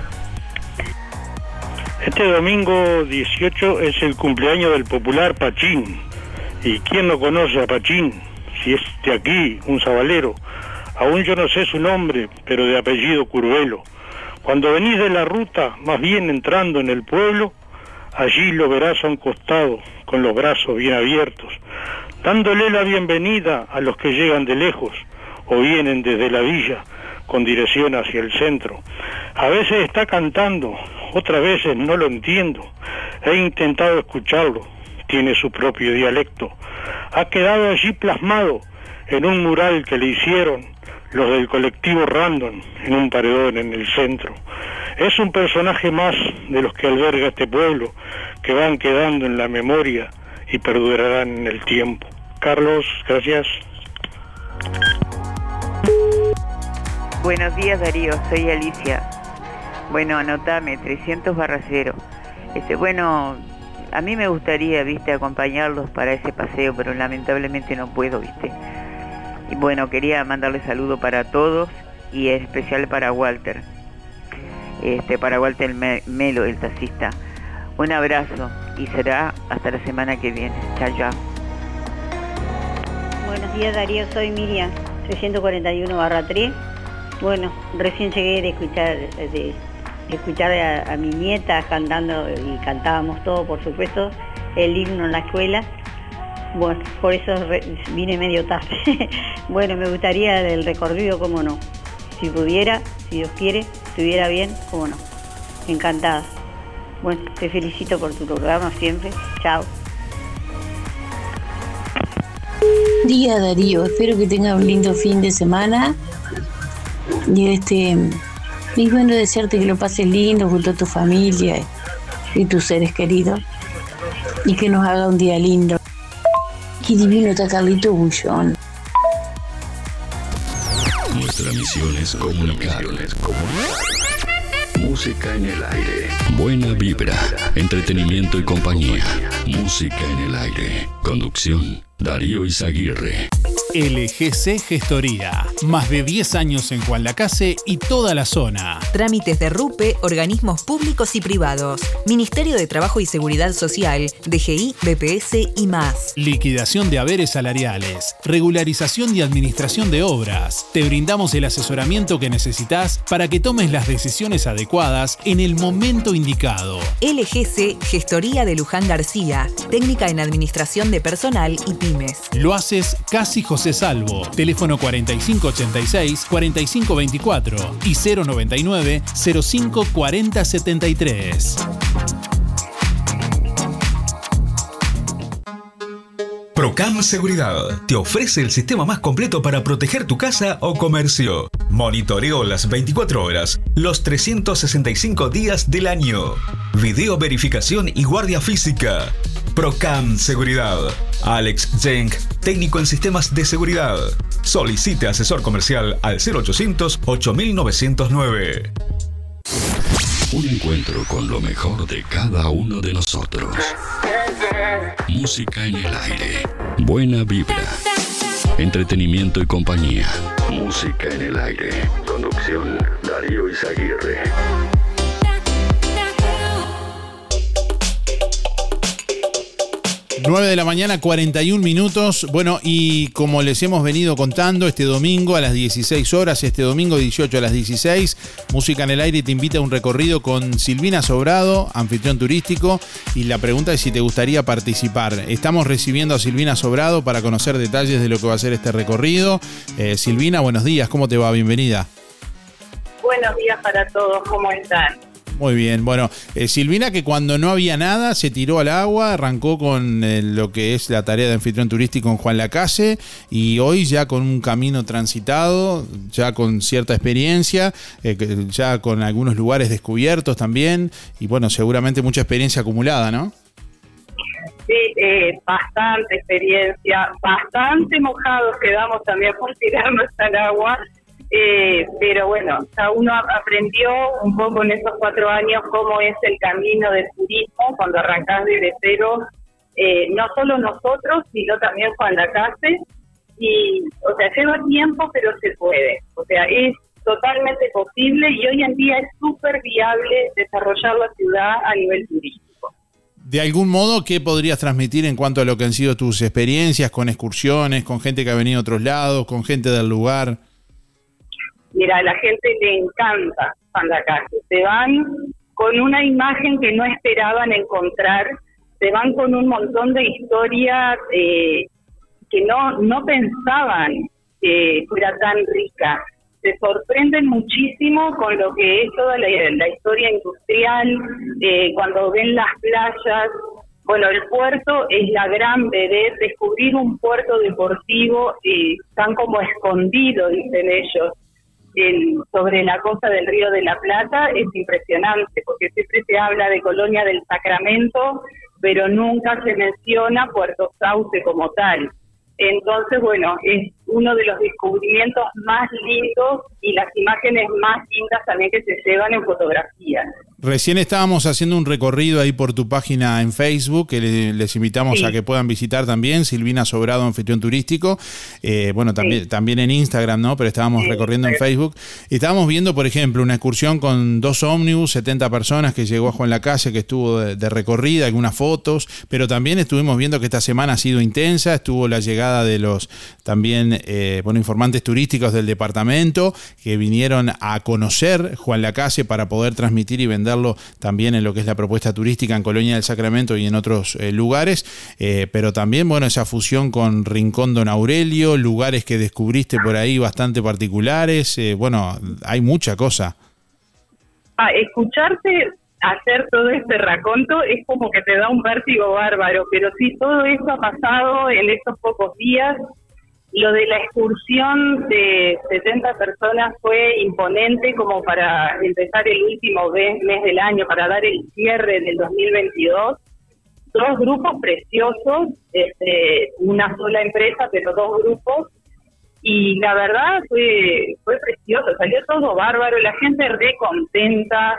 [SPEAKER 45] Este domingo 18 es el cumpleaños del popular Pachín. ¿Y quién no conoce a Pachín? Si es de aquí, un sabalero. Aún yo no sé su nombre, pero de apellido Curvelo. Cuando venís de la ruta, más bien entrando en el pueblo, allí lo verás a un costado, con los brazos bien abiertos, dándole la bienvenida a los que llegan de lejos o vienen desde la villa con dirección hacia el centro. A veces está cantando, otras veces no lo entiendo. He intentado escucharlo, tiene su propio dialecto. Ha quedado allí plasmado en un mural que le hicieron los del colectivo Random en un paredón en el centro. Es un personaje más de los que alberga este pueblo, que van quedando en la memoria y perdurarán en el tiempo. Carlos, gracias.
[SPEAKER 46] Buenos días Darío, soy Alicia. Bueno, anotame, 300 barra cero. Este, bueno, a mí me gustaría, viste, acompañarlos para ese paseo, pero lamentablemente no puedo, viste. Y bueno, quería mandarle saludo para todos y en especial para Walter. Este, para Walter Me- Melo, el taxista. Un abrazo y será hasta la semana que viene. Chao, chao.
[SPEAKER 44] Buenos días Darío, soy Miriam, 341 barra 3. Bueno, recién llegué de escuchar, de, de escuchar a mi nieta cantando y cantábamos todo, por supuesto, el himno en la escuela. Bueno, por eso vine medio tarde. bueno, me gustaría del recorrido, cómo no. Si pudiera, si Dios quiere, estuviera bien, cómo no. Encantada. Bueno, te felicito por tu programa siempre. Chao.
[SPEAKER 47] Día Darío, espero que tenga un lindo fin de semana. Y este y bueno desearte que lo pases lindo junto a tu familia y tus seres queridos. Y que nos haga un día lindo. Qué divino está Carlito Bullón.
[SPEAKER 36] Nuestra misión es comunicar. Música en el aire. Buena vibra, entretenimiento y compañía. Música en el aire. Conducción, Darío Izaguirre.
[SPEAKER 14] LGC Gestoría. Más de 10 años en Juan Lacase y toda la zona.
[SPEAKER 16] Trámites de RUPE, organismos públicos y privados, Ministerio de Trabajo y Seguridad Social, DGI, BPS y más.
[SPEAKER 14] Liquidación de haberes salariales, regularización y administración de obras. Te brindamos el asesoramiento que necesitas para que tomes las decisiones adecuadas en el momento indicado.
[SPEAKER 16] LGC Gestoría de Luján García, técnica en administración de personal y pymes.
[SPEAKER 14] Lo haces casi José Salvo. Teléfono 4586-4524 y 099-054073.
[SPEAKER 29] Procam Seguridad te ofrece el sistema más completo para proteger tu casa o comercio. Monitoreo las 24 horas, los 365 días del año. Video verificación y guardia física. Procam Seguridad. Alex Jenk, técnico en sistemas de seguridad. Solicite asesor comercial al 0800 8909.
[SPEAKER 36] Un encuentro con lo mejor de cada uno de nosotros. Música en el aire. Buena vibra. Entretenimiento y compañía. Música en el aire. Conducción, Darío Izaguirre.
[SPEAKER 3] 9 de la mañana, 41 minutos. Bueno, y como les hemos venido contando, este domingo a las 16 horas, este domingo 18 a las 16, Música en el Aire te invita a un recorrido con Silvina Sobrado, anfitrión turístico. Y la pregunta es si te gustaría participar. Estamos recibiendo a Silvina Sobrado para conocer detalles de lo que va a ser este recorrido. Eh, Silvina, buenos días, ¿cómo te va? Bienvenida.
[SPEAKER 48] Buenos días para todos, ¿cómo están?
[SPEAKER 3] Muy bien, bueno, eh, Silvina que cuando no había nada se tiró al agua, arrancó con eh, lo que es la tarea de anfitrión turístico en Juan Lacase y hoy ya con un camino transitado, ya con cierta experiencia, eh, ya con algunos lugares descubiertos también y bueno, seguramente mucha experiencia acumulada, ¿no?
[SPEAKER 48] Sí, eh, bastante experiencia, bastante mojados quedamos también por tirarnos al agua, eh, pero bueno, ya uno a- aprendió un poco en esos cuatro años cómo es el camino del turismo cuando arrancás desde cero, eh, no solo nosotros, sino también Juan Lacase, y, o sea, lleva tiempo, pero se puede, o sea, es totalmente posible y hoy en día es súper viable desarrollar la ciudad a nivel turístico.
[SPEAKER 3] De algún modo, ¿qué podrías transmitir en cuanto a lo que han sido tus experiencias con excursiones, con gente que ha venido de otros lados, con gente del lugar?
[SPEAKER 48] Mira, a la gente le encanta Juan Lacase. Se van con una imagen que no esperaban encontrar, se van con un montón de historias eh, que no, no pensaban que fuera tan rica. Se sorprenden muchísimo con lo que es toda la, historia industrial, eh, cuando ven las playas. Bueno, el puerto es la gran bebé, descubrir un puerto deportivo eh, tan como escondido, dicen ellos sobre la costa del Río de la Plata es impresionante, porque siempre se habla de Colonia del Sacramento, pero nunca se menciona Puerto Sauce como tal. Entonces, bueno, es uno de los descubrimientos más lindos y las imágenes más lindas también que se llevan en fotografía.
[SPEAKER 3] Recién estábamos haciendo un recorrido ahí por tu página en Facebook, que le- les invitamos
[SPEAKER 48] Sí.
[SPEAKER 3] a que puedan visitar también, Silvina Sobrado, anfitrión turístico. Eh, bueno, también, también en Instagram, ¿no? Pero estábamos recorriendo en Facebook. Y estábamos viendo, por ejemplo, una excursión con dos ómnibus, 70 personas que llegó a Juan la Calle, que estuvo de, de recorrida, algunas fotos, pero también estuvimos viendo que esta semana ha sido intensa, estuvo la llegada de los también, eh, bueno, informantes turísticos del departamento que vinieron a conocer Juan la Calle para poder transmitir y también en lo que es la propuesta turística en Colonia del Sacramento y en otros eh, lugares, eh, pero también, bueno, esa fusión con Rincón Don Aurelio, lugares que descubriste por ahí bastante particulares, eh, bueno, hay mucha cosa.
[SPEAKER 48] Escucharte hacer todo este raconto es como que te da un vértigo bárbaro, pero sí, todo eso ha pasado en estos pocos días. Lo de la excursión de 70 personas fue imponente como para empezar el último mes, del año, para dar el cierre del 2022. Dos grupos preciosos, este, una sola empresa, pero dos grupos. Y la verdad fue, fue precioso, salió todo bárbaro, la gente re contenta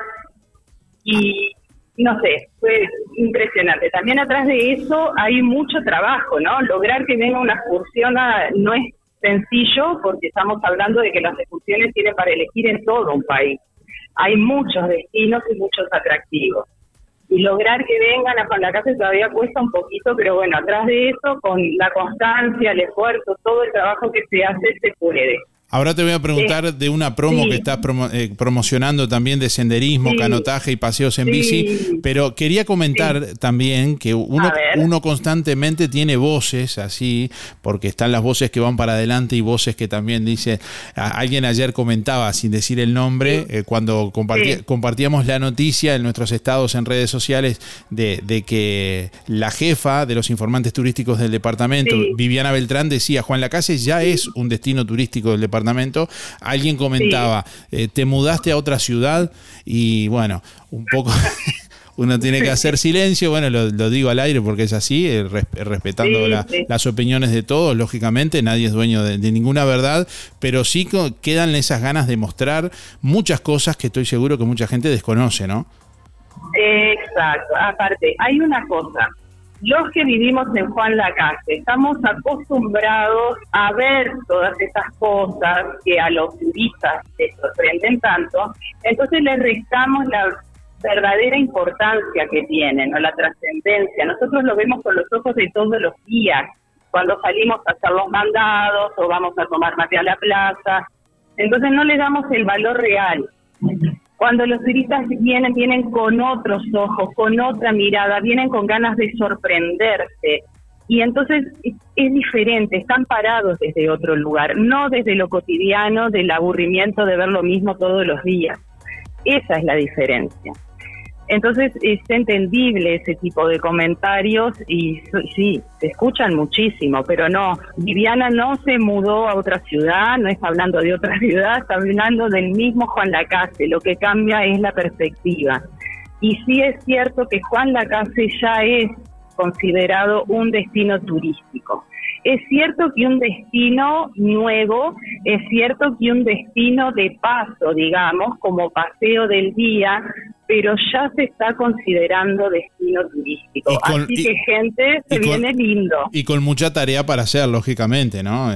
[SPEAKER 48] y no sé, fue impresionante. También atrás de eso hay mucho trabajo, ¿no? Lograr que venga una excursión no es sencillo porque estamos hablando de que las excursiones tienen para elegir en todo un país. Hay muchos destinos y muchos atractivos. Y lograr que vengan a la Casa todavía cuesta un poquito, pero bueno, atrás de eso, con la constancia, el esfuerzo, todo el trabajo que se hace, se puede.
[SPEAKER 3] Ahora te voy a preguntar de una promo
[SPEAKER 48] sí.
[SPEAKER 3] que estás promo- eh, promocionando también de senderismo,
[SPEAKER 48] Sí.
[SPEAKER 3] canotaje y paseos en bici, pero quería comentar también que uno, constantemente tiene voces así, porque están las voces que van para adelante y voces que también dice, a- alguien ayer comentaba, sin decir el nombre, eh, cuando compartíamos la noticia en nuestros estados en redes sociales de, de que la jefa de los informantes turísticos del departamento. Viviana Beltrán, decía, Juan Lacase ya es un destino turístico del departamento. Alguien comentaba, eh, te mudaste a otra ciudad y bueno, un poco... Uno tiene que hacer silencio, bueno, lo, lo digo al aire porque es así, eh, res- respetando
[SPEAKER 48] Sí,
[SPEAKER 3] la-
[SPEAKER 48] sí.
[SPEAKER 3] las opiniones de todos, lógicamente, nadie es dueño de, de ninguna verdad, pero sí quedan esas ganas de mostrar muchas cosas que estoy seguro que mucha gente desconoce, ¿no?
[SPEAKER 48] Exacto. Aparte, hay una cosa. Los que vivimos en Juan Lacase estamos acostumbrados a ver todas esas cosas que a los turistas les sorprenden tanto, entonces les restamos la verdadera importancia que tienen o la trascendencia. Nosotros lo vemos con los ojos de todos los días, cuando salimos a hacer los mandados o vamos a tomar mate a la plaza. Entonces no le damos el valor real. Cuando los turistas vienen, vienen con otros ojos, con otra mirada, vienen con ganas de sorprenderse. Y entonces es, diferente, están parados desde otro lugar, no desde lo cotidiano, del aburrimiento de ver lo mismo todos los días. Esa es la diferencia. Entonces es entendible ese tipo de comentarios y sí, se escuchan muchísimo, pero no, Viviana no se mudó a otra ciudad, no está hablando de otra ciudad, está hablando del mismo Juan Lacase, lo que cambia es la perspectiva. Y sí es cierto que Juan Lacase ya es considerado un destino turístico. Es cierto que un destino nuevo, es cierto que un destino de paso, digamos, como paseo del día, pero ya se está considerando destino turístico.
[SPEAKER 3] Con-
[SPEAKER 48] Así
[SPEAKER 3] y-
[SPEAKER 48] que gente, se
[SPEAKER 3] con-
[SPEAKER 48] viene lindo.
[SPEAKER 3] Y con mucha tarea para hacer, lógicamente, ¿no?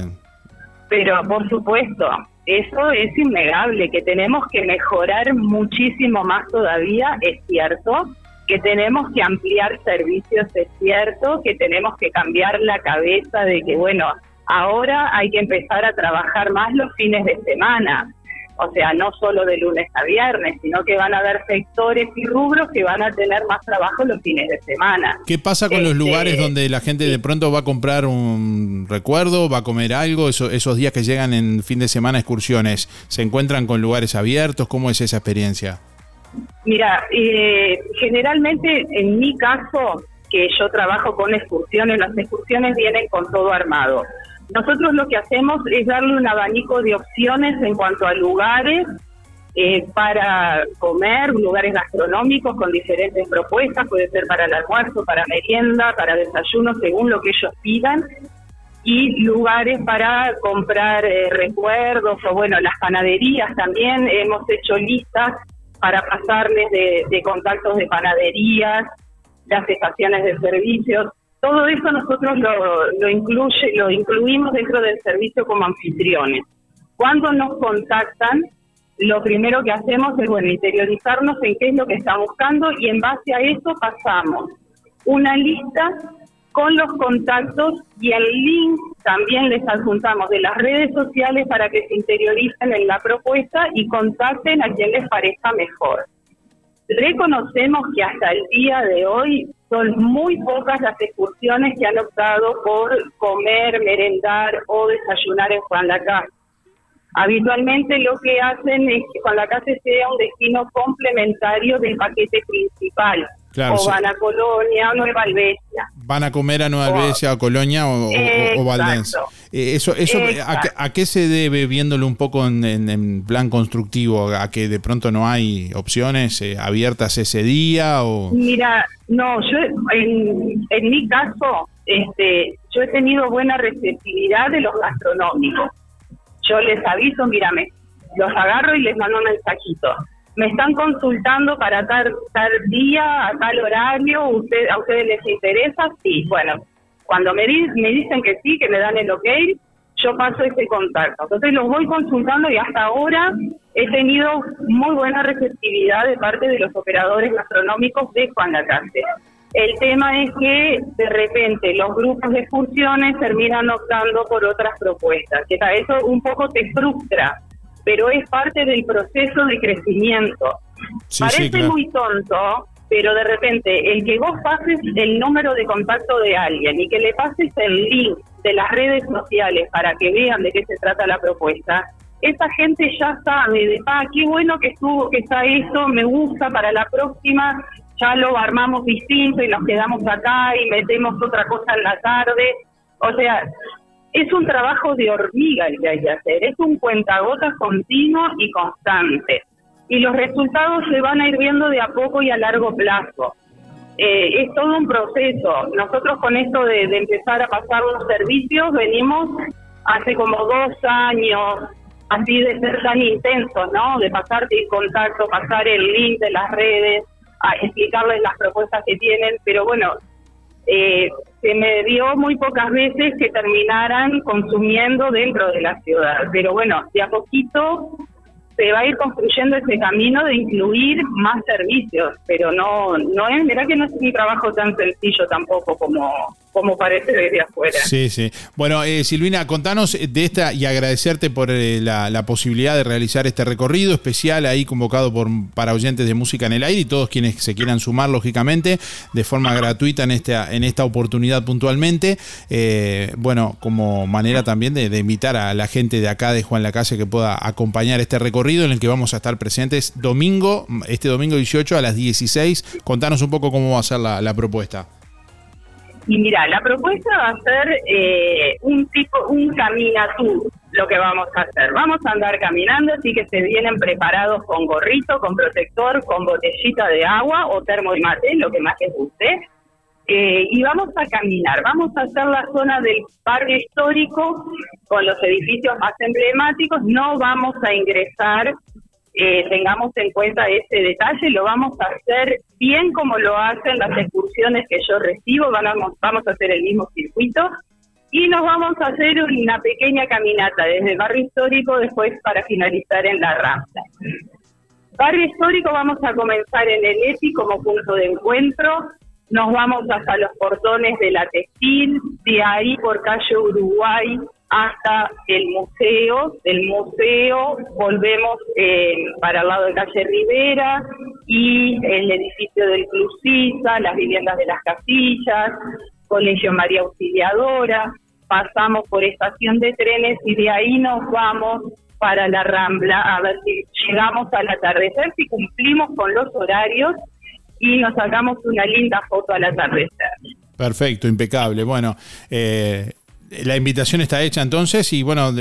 [SPEAKER 48] Pero por supuesto, eso es innegable, que tenemos que mejorar muchísimo más todavía, es cierto, que tenemos que ampliar servicios, es cierto, que tenemos que cambiar la cabeza de que, bueno, ahora hay que empezar a trabajar más los fines de semana. O sea, no solo de lunes a viernes, sino que van a haber sectores y rubros que van a tener más trabajo los fines de semana.
[SPEAKER 3] ¿Qué pasa con los
[SPEAKER 48] Este,
[SPEAKER 3] lugares donde la gente de pronto va a comprar un recuerdo, va a comer algo, eso- esos días que llegan en fin de semana excursiones, se encuentran con lugares abiertos? ¿Cómo es esa experiencia?
[SPEAKER 48] Mira, eh, generalmente en mi caso, que yo trabajo con excursiones, las excursiones vienen con todo armado. Nosotros lo que hacemos es darle un abanico de opciones en cuanto a lugares eh, para comer, lugares gastronómicos con diferentes propuestas, puede ser para el almuerzo, para merienda, para desayuno, según lo que ellos pidan. y lugares para comprar eh, recuerdos o bueno, las panaderías también. Hemos hecho listas para pasarles de, contactos de panaderías, las estaciones de servicios. Todo eso nosotros lo, lo, incluye, lo incluimos dentro del servicio como anfitriones. Cuando nos contactan, lo primero que hacemos es bueno, interiorizarnos en qué es lo que está buscando y en base a eso pasamos una lista con los contactos y el link también les adjuntamos de las redes sociales para que se interioricen en la propuesta y contacten a quien les parezca mejor. Reconocemos que hasta el día de hoy son muy pocas las excursiones que han optado por comer, merendar o desayunar en Juan Lacase. Habitualmente lo que hacen es que Juan Lacase sea un destino complementario del paquete principal.
[SPEAKER 3] Claro,
[SPEAKER 48] o
[SPEAKER 3] sí.
[SPEAKER 48] van a Colonia o Nueva Albesia.
[SPEAKER 3] Van a comer a Nueva Albesia, o Colonia o, o-. Valdense. Eh, eso, eso ¿a, qué,
[SPEAKER 48] Exacto.
[SPEAKER 3] a qué se debe, viéndolo un poco en, en- en plan constructivo? ¿A que de pronto no hay opciones eh, abiertas ese día? o
[SPEAKER 48] Mira, no, yo en, en mi caso, este, yo he tenido buena receptividad de los gastronómicos. Yo les aviso, mírame, los agarro y les mando un mensajito. Me están consultando para tal, tal día, a tal horario, usted, ¿a ustedes les interesa? Sí, bueno, cuando me, di- me dicen que sí, que me dan el ok, yo paso ese contacto. Entonces los voy consultando y hasta ahora he tenido muy buena receptividad de parte de los operadores gastronómicos de Juan Lacase. El tema es que de repente los grupos de excursiones terminan optando por otras propuestas, eso un poco te frustra, pero es parte del proceso de crecimiento.
[SPEAKER 3] Sí,
[SPEAKER 48] Parece
[SPEAKER 3] sí, claro.
[SPEAKER 48] muy tonto, pero de repente el que vos pases el número de contacto de alguien y que le pases el link de las redes sociales para que vean de qué se trata la propuesta, esa gente ya sabe de, ah, qué bueno que estuvo, que está esto, me gusta para la próxima, ya lo armamos distinto y nos quedamos acá y metemos otra cosa en la tarde. O sea, es un trabajo de hormiga el que hay que hacer, es un cuentagotas continuo y constante. Y los resultados se van a ir viendo de a poco y a largo plazo. Eh, es todo un proceso. Nosotros con esto de, empezar a pasar los servicios venimos hace como dos años, así de ser tan intensos, ¿no? De pasarte el contacto, pasar el link de las redes, a explicarles las propuestas que tienen, pero bueno, eh, se me dio muy pocas veces que terminaran consumiendo dentro de la ciudad. Pero bueno, de a poquito se va a ir construyendo ese camino de incluir más servicios, pero no no es, mira que no es un trabajo tan sencillo tampoco como, como parece desde afuera.
[SPEAKER 3] Sí, sí. Bueno, eh, Silvina, contanos de esta y agradecerte por eh, la, la posibilidad de realizar este recorrido especial ahí convocado por para oyentes de música en el aire y todos quienes se quieran sumar, lógicamente, de forma gratuita en esta, en esta oportunidad puntualmente. Eh, bueno, como manera también de, invitar a la gente de acá de Juan Lacase que pueda acompañar este recorrido en el que vamos a estar presentes domingo, este domingo 18 a las 16. Contanos un poco cómo va a ser la, la propuesta.
[SPEAKER 48] Y mira, la propuesta va a ser eh, un tipo, un caminatur, lo que vamos a hacer. Vamos a andar caminando, así que se vienen preparados con gorrito, con protector, con botellita de agua o termo y mate, lo que más les guste. Eh, y vamos a caminar, vamos a hacer la zona del barrio histórico con los edificios más emblemáticos, no vamos a ingresar, eh, tengamos en cuenta ese detalle, lo vamos a hacer bien como lo hacen las excursiones que yo recibo, vamos, vamos a hacer el mismo circuito y nos vamos a hacer una pequeña caminata desde el barrio histórico después para finalizar en la Rambla. Barrio histórico vamos a comenzar en el EPI como punto de encuentro, nos vamos hasta los portones de la textil, de ahí por calle Uruguay hasta el museo, del museo volvemos eh, para el lado de calle Rivera y el edificio del Club Sisa, las viviendas de las casillas, Colegio María Auxiliadora, pasamos por estación de trenes y de ahí nos vamos para la Rambla a ver si llegamos al atardecer, si cumplimos con los horarios y nos sacamos una linda foto al atardecer.
[SPEAKER 3] Perfecto, impecable. Bueno, eh, la invitación está hecha entonces y bueno,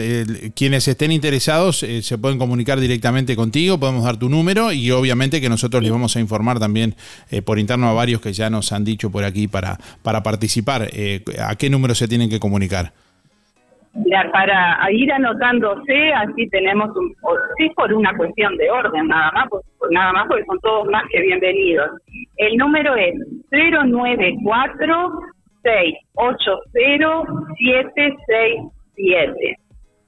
[SPEAKER 3] quienes estén interesados eh, se pueden comunicar directamente contigo, podemos dar tu número y obviamente que nosotros les vamos a informar también eh, por interno a varios que ya nos han dicho por aquí para, para participar. Eh, ¿A qué número se tienen que comunicar?
[SPEAKER 48] para ir anotándose, así tenemos, un, sí por una cuestión de orden, nada más, nada más porque son todos más que bienvenidos. El número es 094 680 767.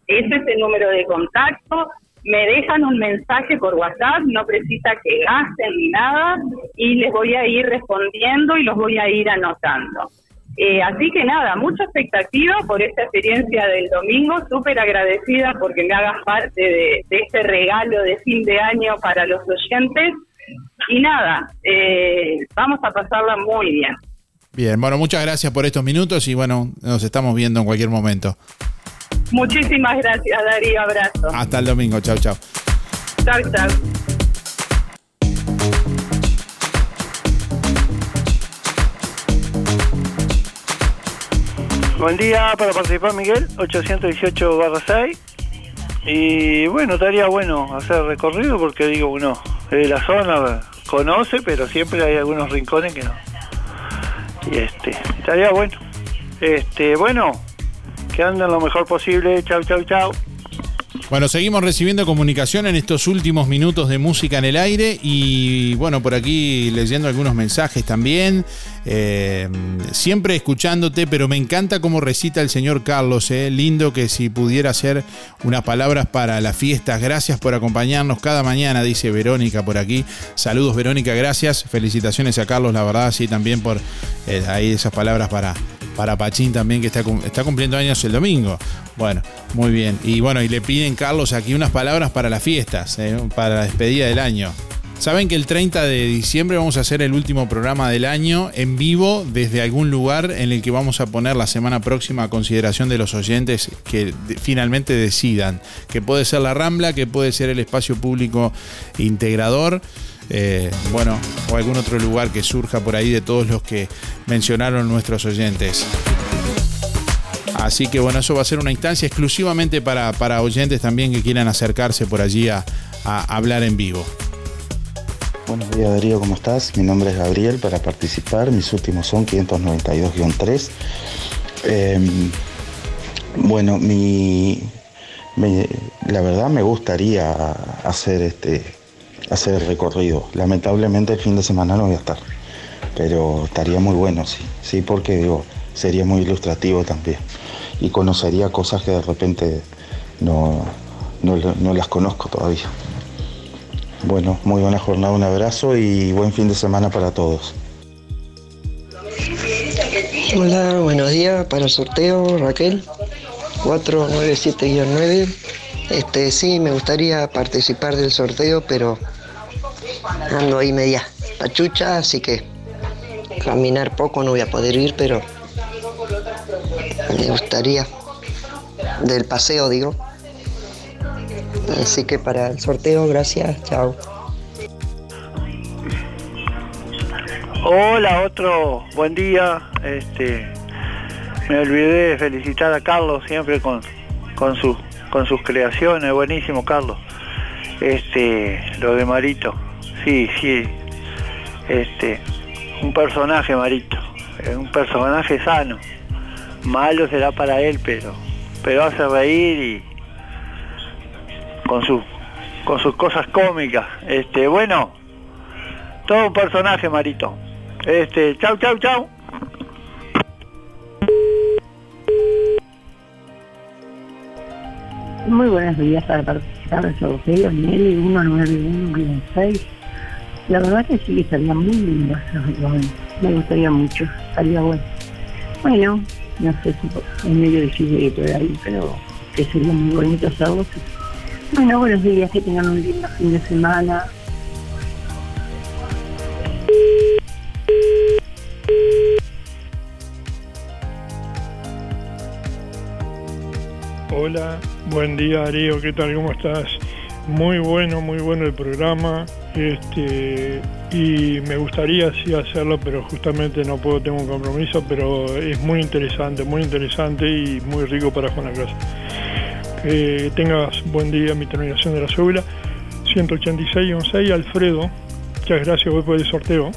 [SPEAKER 48] Ese es el número de contacto. Me dejan un mensaje por WhatsApp, no precisa que gasten ni nada, y les voy a ir respondiendo y los voy a ir anotando. Eh, así que nada, mucha expectativa por esta experiencia del domingo, súper agradecida porque me hagas parte de, de este regalo de fin de año para los oyentes. Y nada, eh, vamos a pasarla muy bien.
[SPEAKER 3] Bien, bueno, muchas gracias por estos minutos y bueno, nos estamos viendo en cualquier momento.
[SPEAKER 48] Muchísimas gracias, Darío. Abrazo.
[SPEAKER 3] Hasta el domingo, chao, chao.
[SPEAKER 48] Chao, chao.
[SPEAKER 49] Buen día para participar, Miguel, 818 barra 6. Y bueno, estaría bueno hacer recorrido porque digo, uno de la zona conoce, pero siempre hay algunos rincones que no. Y este, estaría bueno. Este, bueno, que anden lo mejor posible. Chau, chau, chau.
[SPEAKER 3] Bueno, seguimos recibiendo comunicación en estos últimos minutos de música en el aire y bueno, por aquí leyendo algunos mensajes también, eh, siempre escuchándote, pero me encanta cómo recita el señor Carlos, eh, lindo que si pudiera hacer unas palabras para las fiestas, gracias por acompañarnos cada mañana, dice Verónica por aquí, saludos Verónica, gracias, felicitaciones a Carlos, la verdad, sí, también por eh, ahí esas palabras para, para Pachín también, que está, está cumpliendo años el domingo. Bueno, muy bien. Y bueno, y le piden, Carlos, aquí unas palabras para las fiestas, eh, para la despedida del año. Saben que el 30 de diciembre vamos a hacer el último programa del año en vivo desde algún lugar en el que vamos a poner la semana próxima a consideración de los oyentes que finalmente decidan. Que puede ser la Rambla, que puede ser el espacio público integrador. Eh, bueno, o algún otro lugar que surja por ahí de todos los que mencionaron nuestros oyentes. Así que bueno, eso va a ser una instancia exclusivamente para, para oyentes también que quieran acercarse por allí a, hablar en vivo.
[SPEAKER 50] Buenos días Darío, ¿cómo estás? Mi nombre es Gabriel para participar, mis últimos son 592-3. Eh, bueno, mi, la verdad me gustaría hacer este hacer el recorrido. Lamentablemente el fin de semana no voy a estar, pero estaría muy bueno, sí, sí, porque digo, sería muy ilustrativo también y conocería cosas que de repente no, no, no las conozco todavía. Bueno, muy buena jornada, un abrazo y buen fin de semana para todos.
[SPEAKER 51] Hola, buenos días para el sorteo, Raquel, 497-9. Este, sí, me gustaría participar del sorteo, pero ando ahí media pachucha, así que caminar poco no voy a poder ir, pero me gustaría del paseo, digo. Así que para el sorteo, gracias, chao.
[SPEAKER 49] Hola, otro buen día. Este, me olvidé de felicitar a Carlos siempre con, con, su, con sus creaciones. Buenísimo, Carlos. Este, lo de Marito. Sí, sí. Este, un personaje, Marito. Un personaje sano. Malo será para él, pero, pero hace reír y con su, con sus cosas cómicas. Este, bueno, todo un personaje, Marito. Este, chau, chau, chau.
[SPEAKER 40] Muy buenos días para participar del sorteo Nelly 19116. La verdad que sí, estaría muy lindo. Me gustaría mucho, estaría bueno. Bueno, no sé si en medio de por ahí, pero que sería muy bonito hacerlo. Bueno, buenos días, que tengan un lindo fin de semana.
[SPEAKER 52] Hola, buen día Darío, ¿qué tal? ¿Cómo estás? Muy bueno, muy bueno el programa. Este, y me gustaría sí hacerlo, pero justamente no puedo, tengo un compromiso, pero es muy interesante, muy interesante y muy rico para Juan la Casa. Que tengas buen día, mi terminación de la cédula 186-16, Alfredo. Muchas gracias, voy por el sorteo.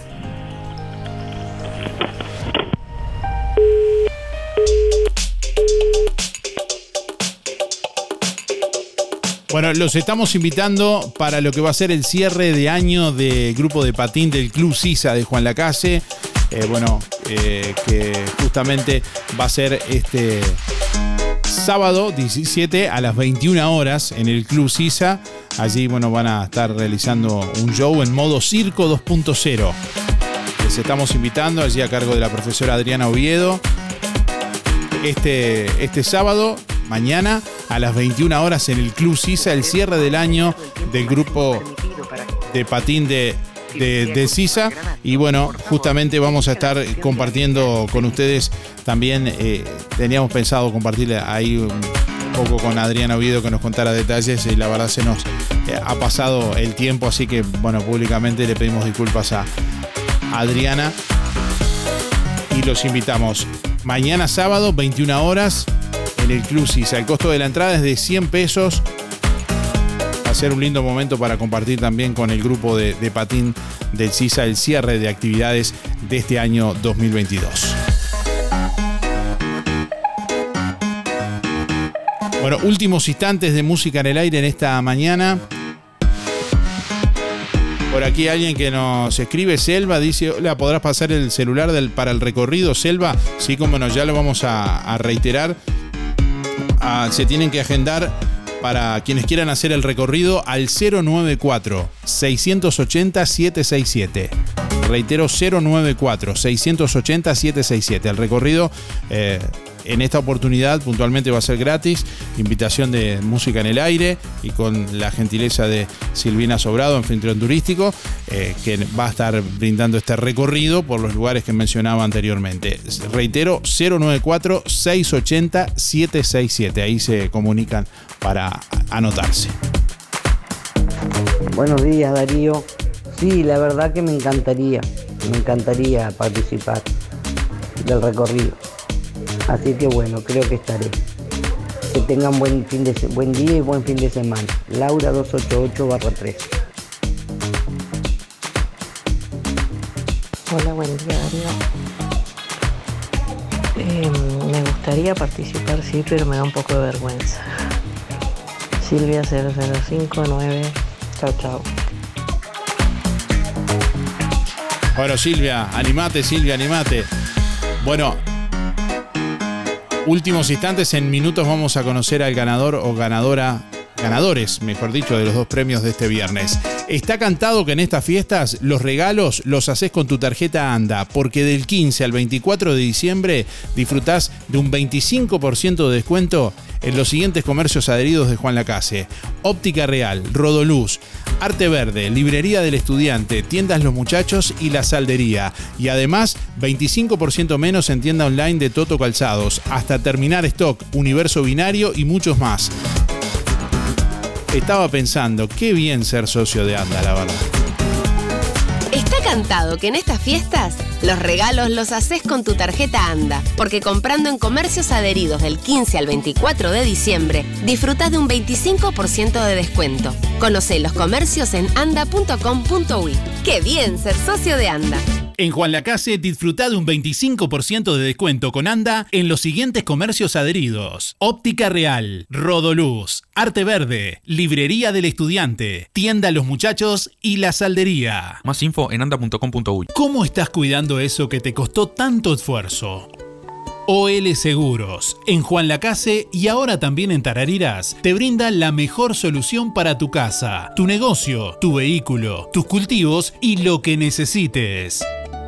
[SPEAKER 3] Bueno, los estamos invitando para lo que va a ser el cierre de año del grupo de patín del Club Sisa de Juan Lacase. Eh, bueno, eh, que justamente va a ser este sábado 17 a las 21 horas en el Club Sisa. Allí, bueno, van a estar realizando un show en modo circo 2.0. Les estamos invitando allí a cargo de la profesora Adriana Oviedo. Este, este sábado, mañana, a las 21 horas en el Club Sisa, el cierre del año del grupo de patín de, de, Sisa. Y bueno, justamente vamos a estar compartiendo con ustedes también, eh, teníamos pensado compartir ahí un poco con Adriana Oviedo que nos contara detalles y la verdad se nos eh, ha pasado el tiempo, así que bueno, públicamente le pedimos disculpas a Adriana y los invitamos mañana sábado, 21 horas, en el Club Sisa. El costo de la entrada es de 100 pesos. Va a ser un lindo momento para compartir también con el grupo de, patín del CISA el cierre de actividades de este año 2022. Bueno, últimos instantes de música en el aire en esta mañana. Por aquí alguien que nos escribe, Selva, dice, hola, ¿podrás pasar el celular para el recorrido, Selva? Sí, como no, ya lo vamos a, reiterar. Se tienen que agendar para quienes quieran hacer el recorrido al 094 680 767. Reitero 094 680 767. El recorrido eh, en esta oportunidad puntualmente va a ser gratis, invitación de música en el aire y con la gentileza de Silvina Sobrado, anfitrión turístico, eh, que va a estar brindando este recorrido por los lugares que mencionaba anteriormente. Reitero, 094-680-767. Ahí se comunican para anotarse.
[SPEAKER 53] Buenos días Darío. Sí, la verdad que me encantaría, me encantaría participar del recorrido. Así que bueno, creo que estaré. Que tengan buen, fin de, buen día y buen fin de semana. Laura 288-3.
[SPEAKER 54] Hola, buen día Darío. Em, me gustaría participar, sí, pero me da un poco de vergüenza. Silvia 0059. Chao, chao.
[SPEAKER 3] Bueno, Silvia, animate, Silvia, animate. Bueno, últimos instantes, en minutos vamos a conocer al ganador o ganadora, ganadores, mejor dicho, de los dos premios de este viernes. Está cantado que en estas fiestas los regalos los haces con tu tarjeta ANDA, porque del 15 al 24 de diciembre disfrutás de un 25% de descuento en los siguientes comercios adheridos de Juan Lacase: Óptica Real, Rodoluz, Arte Verde, Librería del Estudiante, Tiendas Los Muchachos y La Saldería. Y además, 25% menos en tienda online de Toto Calzados, hasta terminar stock, Universo Binario y muchos más. Estaba pensando, qué bien ser socio de Anda, la verdad.
[SPEAKER 55] Está cantado que en estas fiestas los regalos los haces con tu tarjeta ANDA, porque comprando en comercios adheridos del 15 al 24 de diciembre, disfrutas de un 25% de descuento. Conoce los comercios en anda.com.uy. ¡Qué bien ser socio de ANDA!
[SPEAKER 14] En Juan Lacase disfruta de un 25% de descuento con ANDA en los siguientes comercios adheridos. Óptica Real, Rodoluz, Arte Verde, Librería del Estudiante, Tienda Los Muchachos y La Saldería.
[SPEAKER 56] Más info en anda.com.uy.
[SPEAKER 14] ¿Cómo estás cuidando eso que te costó tanto esfuerzo? OL Seguros, en Juan Lacase y ahora también en Tarariras, te brinda la mejor solución para tu casa, tu negocio, tu vehículo, tus cultivos y lo que necesites.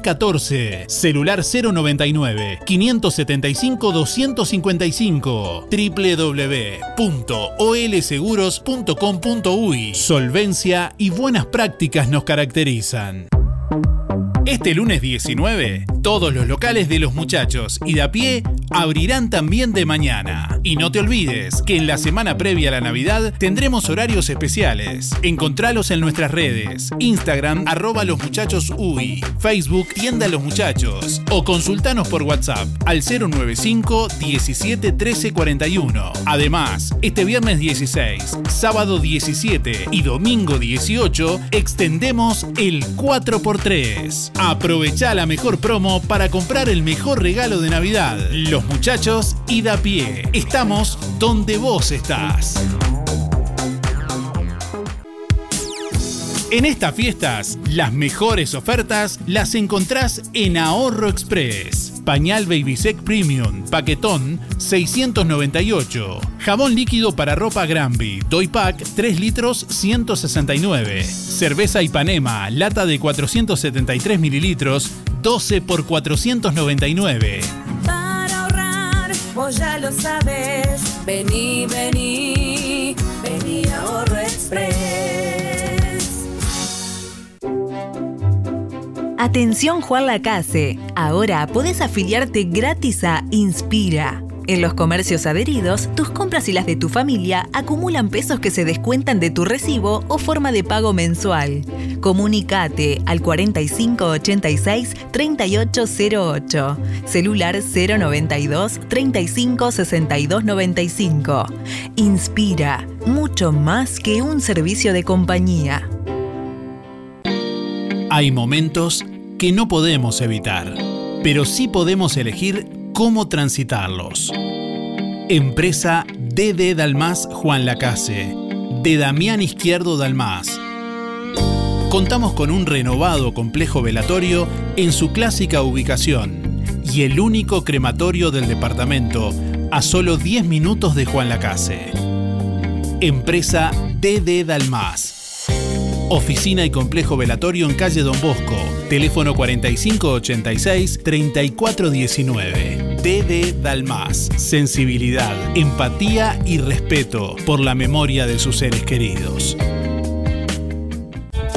[SPEAKER 14] 14 celular 099 575 255, www.olseguros.com.uy. Solvencia y buenas prácticas nos caracterizan. Este lunes 19
[SPEAKER 3] Todos los locales de los muchachos y de a pie abrirán también de mañana. Y no te olvides que en la semana previa a la Navidad tendremos horarios especiales. Encontralos en nuestras redes, Instagram arroba los muchachos UI, Facebook tienda los muchachos o consultanos por WhatsApp al 095 17 13 41. Además, este viernes 16, sábado 17 y domingo 18 extendemos el 4x3. Aprovecha la mejor promo para comprar el mejor regalo de Navidad. Los muchachos y da pie. Estamos donde vos estás. En estas fiestas, las mejores ofertas las encontrás en Ahorro Express. Pañal Babysec Premium, paquetón 698. Jabón líquido para ropa Granby, Doy Pack 3 litros 169. Cerveza Ipanema, lata de 473 mililitros, 12 por 499.
[SPEAKER 57] Para ahorrar, vos ya lo sabes. Vení, vení, vení Ahorro Express.
[SPEAKER 16] Atención Juan Lacase, ahora podés afiliarte gratis a Inspira. En los comercios adheridos, tus compras y las de tu familia acumulan pesos que se descuentan de tu recibo o forma de pago mensual. Comunicate al 4586-3808, celular 092 35 62 95. Inspira, mucho más que un servicio de compañía.
[SPEAKER 3] Hay momentos que no podemos evitar, pero sí podemos elegir cómo transitarlos. Empresa DD Dalmas Juan Lacase, de Damián Izquierdo Dalmas. Contamos con un renovado complejo velatorio en su clásica ubicación y el único crematorio del departamento a solo 10 minutos de Juan Lacase. Empresa DD Dalmas. Oficina y complejo velatorio en calle Don Bosco. Teléfono 4586-3419. DD Dalmas. Sensibilidad, empatía y respeto por la memoria de sus seres queridos.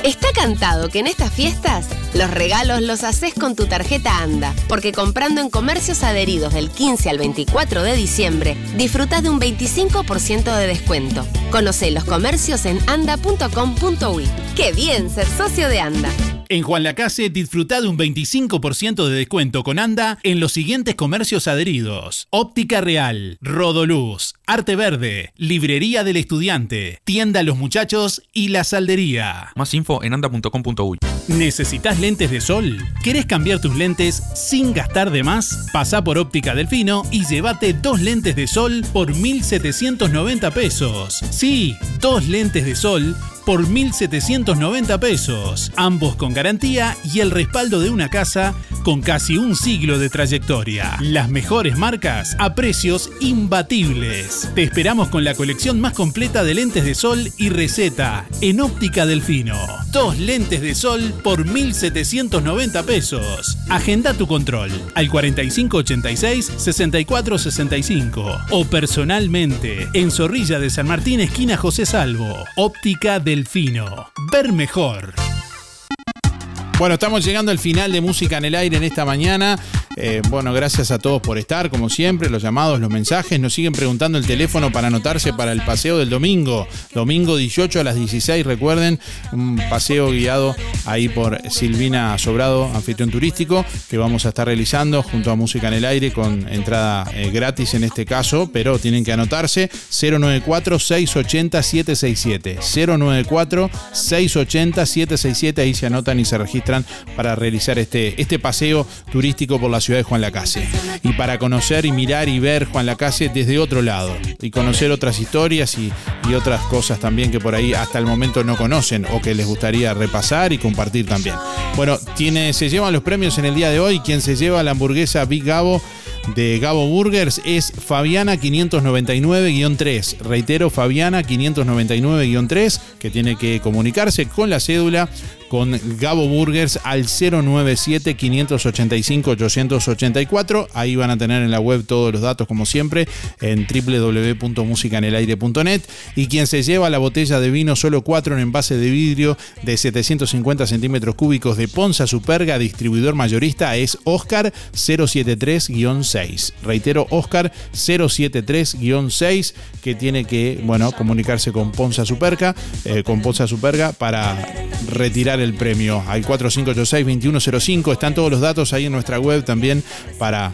[SPEAKER 55] Está cantado que en estas fiestas los regalos los haces con tu tarjeta ANDA, porque comprando en comercios adheridos del 15 al 24 de diciembre, disfrutas de un 25% de descuento. Conoce los comercios en anda.com.uy. ¡Qué bien ser socio de ANDA!
[SPEAKER 3] En Juan Lacase disfruta de un 25% de descuento con ANDA en los siguientes comercios adheridos. Óptica Real, Rodoluz, Arte Verde, Librería del Estudiante, Tienda Los Muchachos y La Saldería.
[SPEAKER 56] Más info en anda.com.uy.
[SPEAKER 3] ¿Necesitas lentes de sol? ¿Querés cambiar tus lentes sin gastar de más? Pasa por Óptica Delfino y llévate dos lentes de sol por 1.790 pesos. Sí, dos lentes de sol por 1.790 pesos, ambos con garantía y el respaldo de una casa con casi un siglo de trayectoria. Las mejores marcas a precios imbatibles. Te esperamos con la colección más completa de lentes de sol y receta en Óptica Delfino. Dos lentes de sol por 1.790 pesos. Agenda tu control al 4586-6465 o personalmente en Zorrilla de San Martín, esquina José Salvo. Óptica Delfino. Ver mejor.
[SPEAKER 58] Bueno, estamos llegando al final de Música en el Aire en esta mañana. Eh, bueno, gracias a todos por estar, como siempre, los llamados, los mensajes. Nos siguen preguntando el teléfono para anotarse para el paseo del domingo. Domingo 18 a las 16, recuerden, un paseo guiado ahí por Silvina Sobrado, anfitrión turístico, que vamos a estar realizando junto a Música en el Aire con entrada eh, gratis en este caso, pero tienen que anotarse 094-680-767. 094-680-767, ahí se anotan y se registran para realizar este, este paseo turístico por la ciudad de Juan Lacase. Y para conocer y mirar y ver Juan Lacase desde otro lado. Y conocer otras historias y, y otras cosas también que por ahí hasta el momento no conocen o que les gustaría repasar y compartir también. Bueno, tiene, se llevan los premios en el día de hoy. Quien se lleva la hamburguesa Big Gabo de Gabo Burgers es Fabiana 599-3. Reitero, Fabiana 599-3, que tiene que comunicarse con la cédula
[SPEAKER 3] con Gabo Burgers al 097-585-884. Ahí van a tener en la web todos los datos como siempre en www.musicanelaire.net. Y quien se lleva la botella de vino solo 4 en envase de vidrio de 750 centímetros cúbicos de Ponza Superga, distribuidor mayorista, es Oscar 073-6. Reitero, Oscar 073-6, que tiene que, bueno, comunicarse con Ponza Superga, eh, con Ponza Superga para retirar el premio al 4586-2105. Están todos los datos ahí en nuestra web también para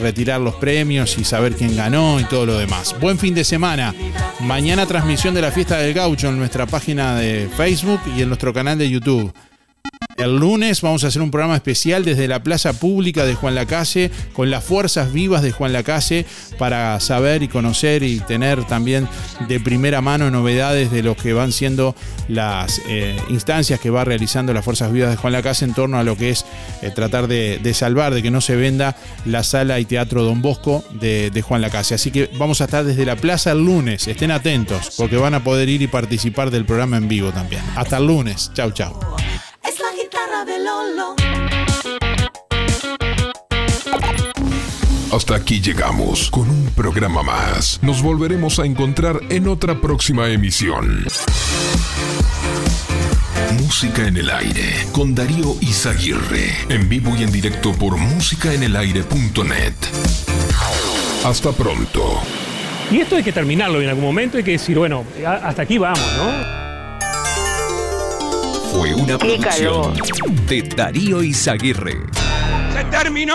[SPEAKER 3] retirar los premios y saber quién ganó y todo lo demás. Buen fin de semana. Mañana transmisión de la fiesta del gaucho en nuestra página de Facebook y en nuestro canal de YouTube. El lunes vamos a hacer un programa especial desde la plaza pública de Juan Lacase con las fuerzas vivas de Juan Lacase para saber y conocer y tener también de primera mano novedades de lo que van siendo las eh, instancias que va realizando las fuerzas vivas de Juan Lacase en torno a lo que es eh, tratar de, salvar, de que no se venda la sala y teatro Don Bosco de, de Juan Lacase. Así que vamos a estar desde la plaza el lunes. Estén atentos porque van a poder ir y participar del programa en vivo también. Hasta el lunes. Chau, chau.
[SPEAKER 59] Lolo.
[SPEAKER 60] Hasta aquí llegamos con un programa más. Nos volveremos a encontrar en otra próxima emisión. Música en el aire con Darío Izaguirre. En vivo y en directo por musicaenelaire.net. Hasta pronto.
[SPEAKER 61] Y esto hay que terminarlo en algún momento, hay que decir, bueno, hasta aquí vamos, ¿no?
[SPEAKER 36] Fue una producción de Darío Izaguirre.
[SPEAKER 62] ¡Se terminó!